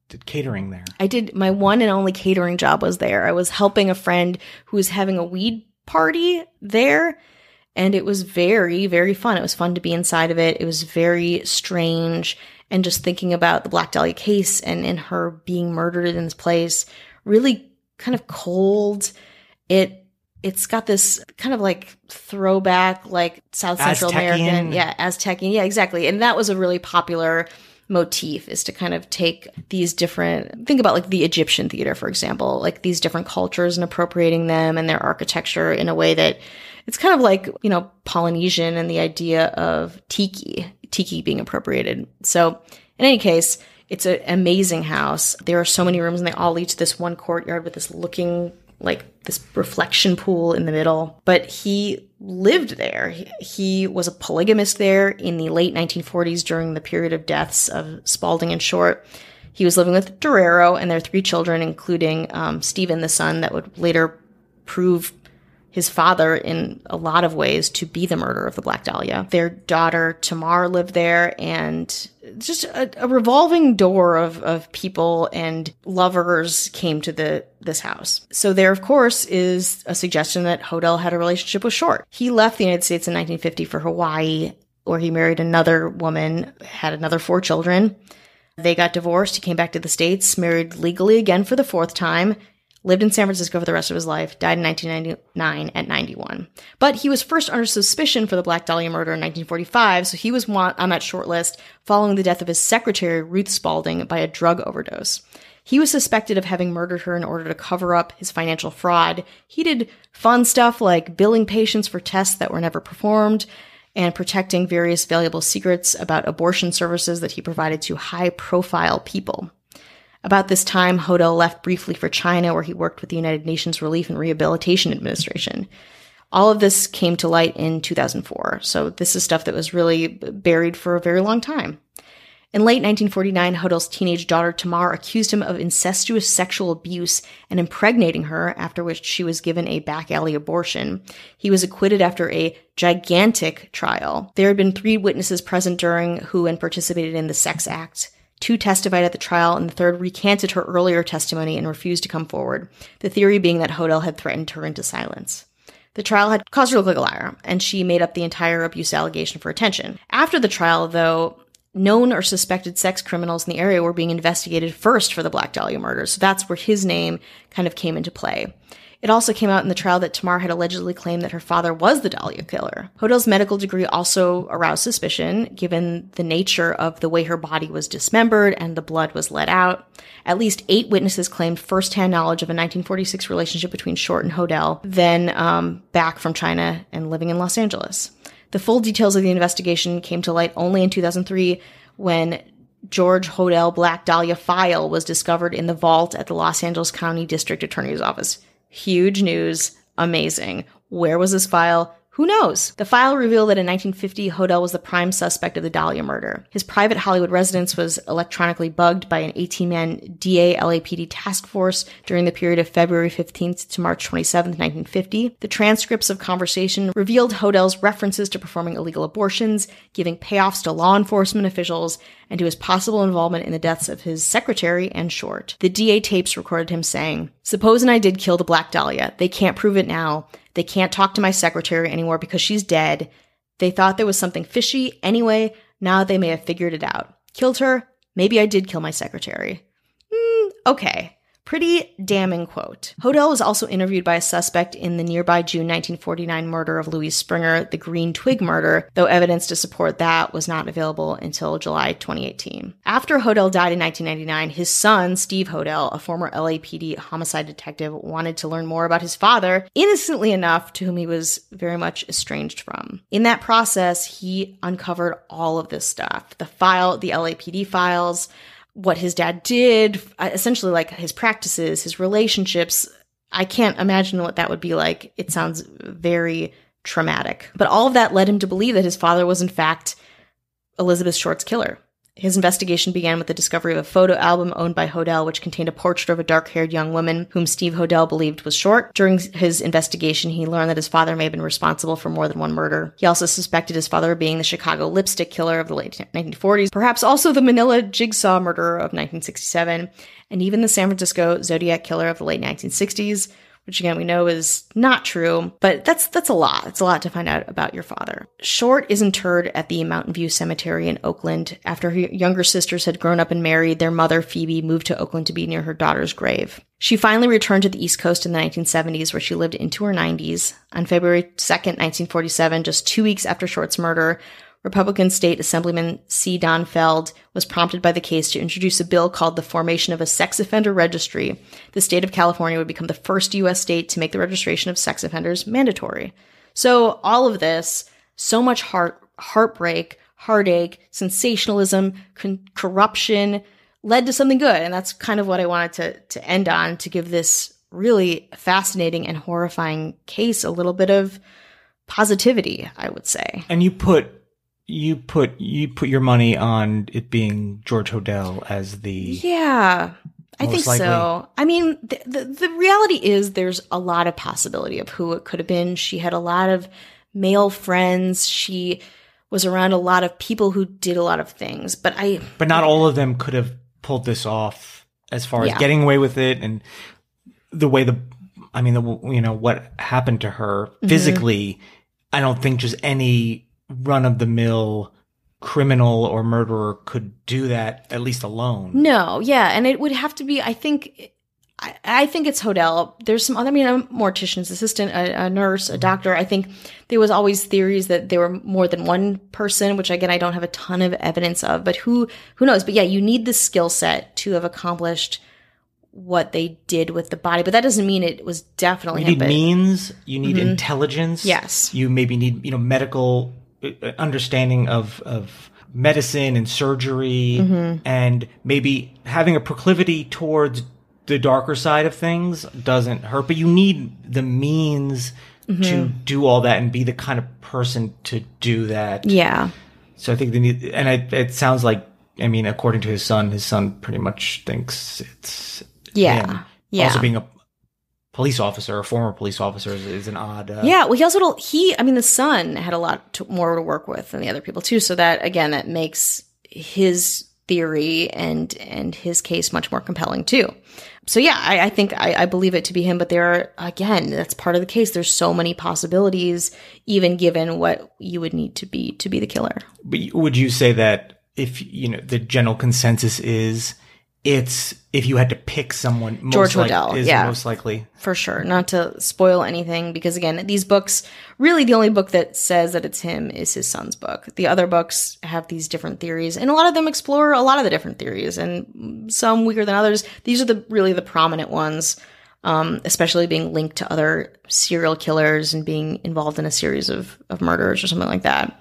did catering there. I did my one and only catering job was there. I was helping a friend who was having a weed party there. And it was very, very fun. It was fun to be inside of it. It was very strange and just thinking about the Black Dahlia case and, and her being murdered in this place, really kind of cold. It it's got this kind of like throwback, like South Central Aztecian. American, yeah, Aztecian, yeah, exactly. And that was a really popular motif is to kind of take these different think about like the Egyptian theater for example like these different cultures and appropriating them and their architecture in a way that it's kind of like you know Polynesian and the idea of tiki tiki being appropriated so in any case it's an amazing house there are so many rooms and they all lead to this one courtyard with this looking like this reflection pool in the middle. But he lived there. He, was a polygamist there in the late 1940s during the period of deaths of Spaulding and Short. He was living with Dorero and their three children, including um, Stephen, the son that would later prove his father in a lot of ways to be the murderer of the Black Dahlia. Their daughter Tamar lived there and just a, a, revolving door of, of people and lovers came to the this house. So there of course is a suggestion that Hodel had a relationship with Short. He left the United States in 1950 for Hawaii where he married another woman, had another four children. They got divorced. He came back to the States, married legally again for the fourth time, lived in San Francisco for the rest of his life, died in 1999 at 91. But he was first under suspicion for the Black Dahlia murder in 1945, so he was on that short list following the death of his secretary, Ruth Spaulding, by a drug overdose. He was suspected of having murdered her in order to cover up his financial fraud. He did fun stuff like billing patients for tests that were never performed and protecting various valuable secrets about abortion services that he provided to high profile people. About this time, Hodel left briefly for China, where he worked with the United Nations Relief and Rehabilitation Administration. All of this came to light in 2004, so this is stuff that was really buried for a very long time. In late 1949, Hodel's teenage daughter Tamar accused him of incestuous sexual abuse and impregnating her, after which she was given a back alley abortion. He was acquitted after a gigantic trial. There had been three witnesses present during who and participated in the sex act. Two testified at the trial, and the third recanted her earlier testimony and refused to come forward, the theory being that Hodel had threatened her into silence. The trial had caused her to look like a liar, and she made up the entire abuse allegation for attention. After the trial, though, known or suspected sex criminals in the area were being investigated first for the Black Dahlia murders, so that's where his name kind of came into play. It also came out in the trial that Tamar had allegedly claimed that her father was the Dahlia killer. Hodel's medical degree also aroused suspicion, given the nature of the way her body was dismembered and the blood was let out. At least eight witnesses claimed firsthand knowledge of a 1946 relationship between Short and Hodel, then um, back from China and living in Los Angeles. The full details of the investigation came to light only in 2003 when George Hodel Black Dahlia file was discovered in the vault at the Los Angeles County District Attorney's Office. Huge news. Amazing. Where was this file? Who knows? The file revealed that in 1950, Hodel was the prime suspect of the Dahlia murder. His private Hollywood residence was electronically bugged by an 18 man DA LAPD task force during the period of February 15th to March 27th, 1950. The transcripts of conversation revealed Hodel's references to performing illegal abortions, giving payoffs to law enforcement officials, and to his possible involvement in the deaths of his secretary and Short. The DA tapes recorded him saying, Supposing I did kill the Black Dahlia. They can't prove it now. They can't talk to my secretary anymore because she's dead. They thought there was something fishy. Anyway, now they may have figured it out. Killed her. Maybe I did kill my secretary. Hmm, okay. Pretty damning quote. Hodel was also interviewed by a suspect in the nearby June 1949 murder of Louise Springer, the Green Twig murder, though evidence to support that was not available until July 2018. After Hodel died in 1999, his son, Steve Hodel, a former LAPD homicide detective, wanted to learn more about his father, innocently enough, to whom he was very much estranged from. In that process, he uncovered all of this stuff the file, the LAPD files, what his dad did, uh, essentially like his practices, his relationships. I can't imagine what that would be like. It sounds very traumatic. But all of that led him to believe that his father was, in fact, Elizabeth Short's killer. His investigation began with the discovery of a photo album owned by Hodel, which contained a portrait of a dark haired young woman whom Steve Hodel believed was short. During his investigation, he learned that his father may have been responsible for more than one murder. He also suspected his father of being the Chicago lipstick killer of the late 1940s, perhaps also the Manila jigsaw murderer of 1967, and even the San Francisco Zodiac killer of the late 1960s which again we know is not true, but that's that's a lot. It's a lot to find out about your father. Short is interred at the Mountain View Cemetery in Oakland. After her younger sisters had grown up and married, their mother Phoebe moved to Oakland to be near her daughter's grave. She finally returned to the East Coast in the 1970s, where she lived into her 90s. On February 2nd, 1947, just two weeks after Short's murder, Republican State Assemblyman C. Don Field was prompted by the case to introduce a bill called the Formation of a Sex Offender Registry. The state of California would become the first U.S. state to make the registration of sex offenders mandatory. So all of this, so much heart, heartbreak, heartache, sensationalism, con- corruption, led to something good. And that's kind of what I wanted to, to end on to give this really fascinating and horrifying case a little bit of positivity, I would say. And you put you put you put your money on it being George Hodel as the yeah. I think likely. so. I mean, the, the, the reality is there's a lot of possibility of who it could have been. She had a lot of male friends. She was around a lot of people who did a lot of things, but I but not all of them could have pulled this off as far as getting away with it and the way the I mean the you know what happened to her mm-hmm. physically. Mm-hmm. I don't think just any run of the mill criminal or murderer could do that at least alone. No, yeah, and it would have to be. I think. I, I think it's Hodel. There's some other, I mean, a mortician's assistant, a, a nurse, a doctor. I think there was always theories that there were more than one person, which again, I don't have a ton of evidence of, but who, who knows? But yeah, you need the skill set to have accomplished what they did with the body, but that doesn't mean it was definitely. You need him, means. You need mm-hmm. intelligence. Yes. You maybe need you know medical understanding of of medicine and surgery mm-hmm. and maybe having a proclivity towards the darker side of things doesn't hurt but you need the means mm-hmm. to do all that and be the kind of person to do that yeah so i think they need and it, it sounds like i mean according to his son his son pretty much thinks it's yeah him. yeah also being a police officer, a former police officer, is, is an odd. Uh, yeah, well, he also he. I mean, the son had a lot to, more to work with than the other people too. So that again, that makes his theory and and his case much more compelling too. So yeah, I, I think I, I, believe it to be him. But there are again, that's part of the case. There's so many possibilities, even given what you would need to be to be the killer. But would you say that if you know the general consensus is it's if you had to pick someone, George like, Hodel is yeah, most likely for sure. Not to spoil anything, because again, these books really the only book that says that it's him is his son's book. The other books have these different theories, and a lot of them explore a lot of the different theories, and some weaker than others. These are the really the prominent ones, um, especially being linked to other serial killers and being involved in a series of of murders or something like that.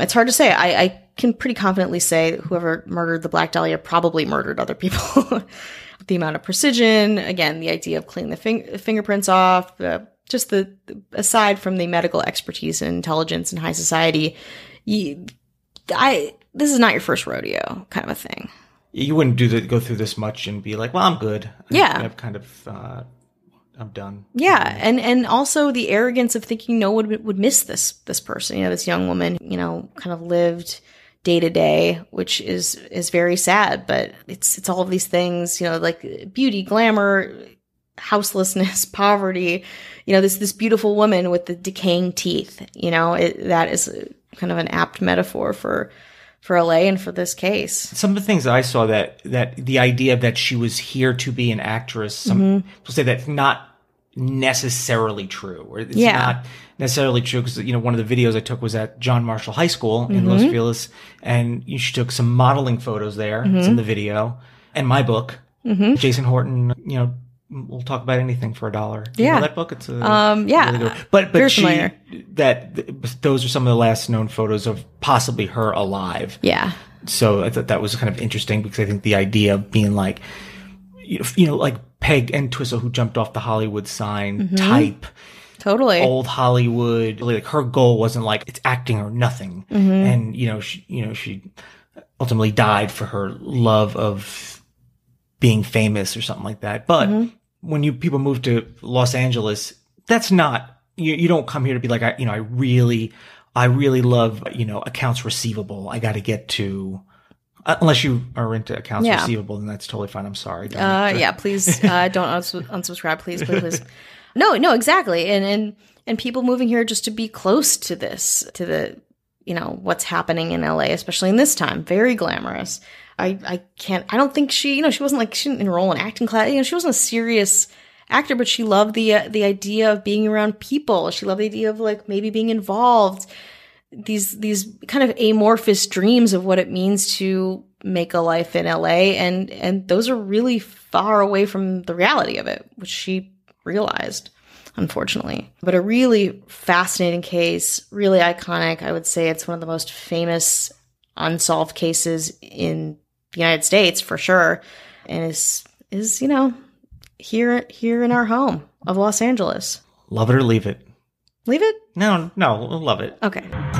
It's hard to say. I, I can pretty confidently say that whoever murdered the Black Dahlia probably murdered other people. the amount of precision, again, the idea of cleaning the fing- fingerprints off, the just the aside from the medical expertise and intelligence and high society, you, I this is not your first rodeo kind of a thing. You wouldn't do the, go through this much and be like, "Well, I'm good." Yeah. I've kind of, uh, I'm done. Yeah, and and also the arrogance of thinking no one would, would miss this this person. You know, this young woman. You know, kind of lived day to day, which is is very sad. But it's it's all of these things. You know, like beauty, glamour, houselessness, poverty. You know, this this beautiful woman with the decaying teeth. You know, it, that is kind of an apt metaphor for for LA and for this case. some of the things that I saw that that the idea that she was here to be an actress, some Mm-hmm. people say that's not necessarily true, or it's Yeah. not necessarily true because you know one of the videos I took was at John Marshall High School in Mm-hmm. Los Feliz, and she took some modeling photos there. It's Mm-hmm. in the video, and my book, Jason Horton. You know, we'll talk about anything for a dollar. Do you know Yeah. that book. It's a Um, yeah. really good- but but she familiar. that th- those are some of the last known photos of possibly her alive Yeah. so I thought that was kind of interesting because I think the idea of being like, you know, like Peg Entwistle who jumped off the Hollywood sign Mm-hmm. type, Totally. old Hollywood. Like her goal wasn't like it's acting or nothing, Mm-hmm. and you know, she, you know, she ultimately died for her love of being famous or something like that. But Mm-hmm. when you people move to Los Angeles, that's not you. You don't come here to be like, I, you know, I really, I really love, you know, accounts receivable. I got to get to. Uh, Unless you are into accounts Yeah. receivable, then that's totally fine. I'm sorry. Don't- Uh, yeah, please uh, don't uns- unsubscribe, please, please, please. No, no, exactly, and and and people moving here just to be close to this, to the, you know, what's happening in LA, especially in this time, very glamorous. I I can't. I don't think she, you know, she wasn't like she didn't enroll in acting class. You know, she wasn't a serious actor, but she loved the uh, the idea of being around people. She loved the idea of like maybe being involved these these kind of amorphous dreams of what it means to make a life in LA and and those are really far away from the reality of it which she realized unfortunately. But a really fascinating case really iconic. I would say it's one of the most famous unsolved cases in the United States for sure and is is you know here here in our home of Los Angeles. Love it or leave it. leave it? No, no, love it. okay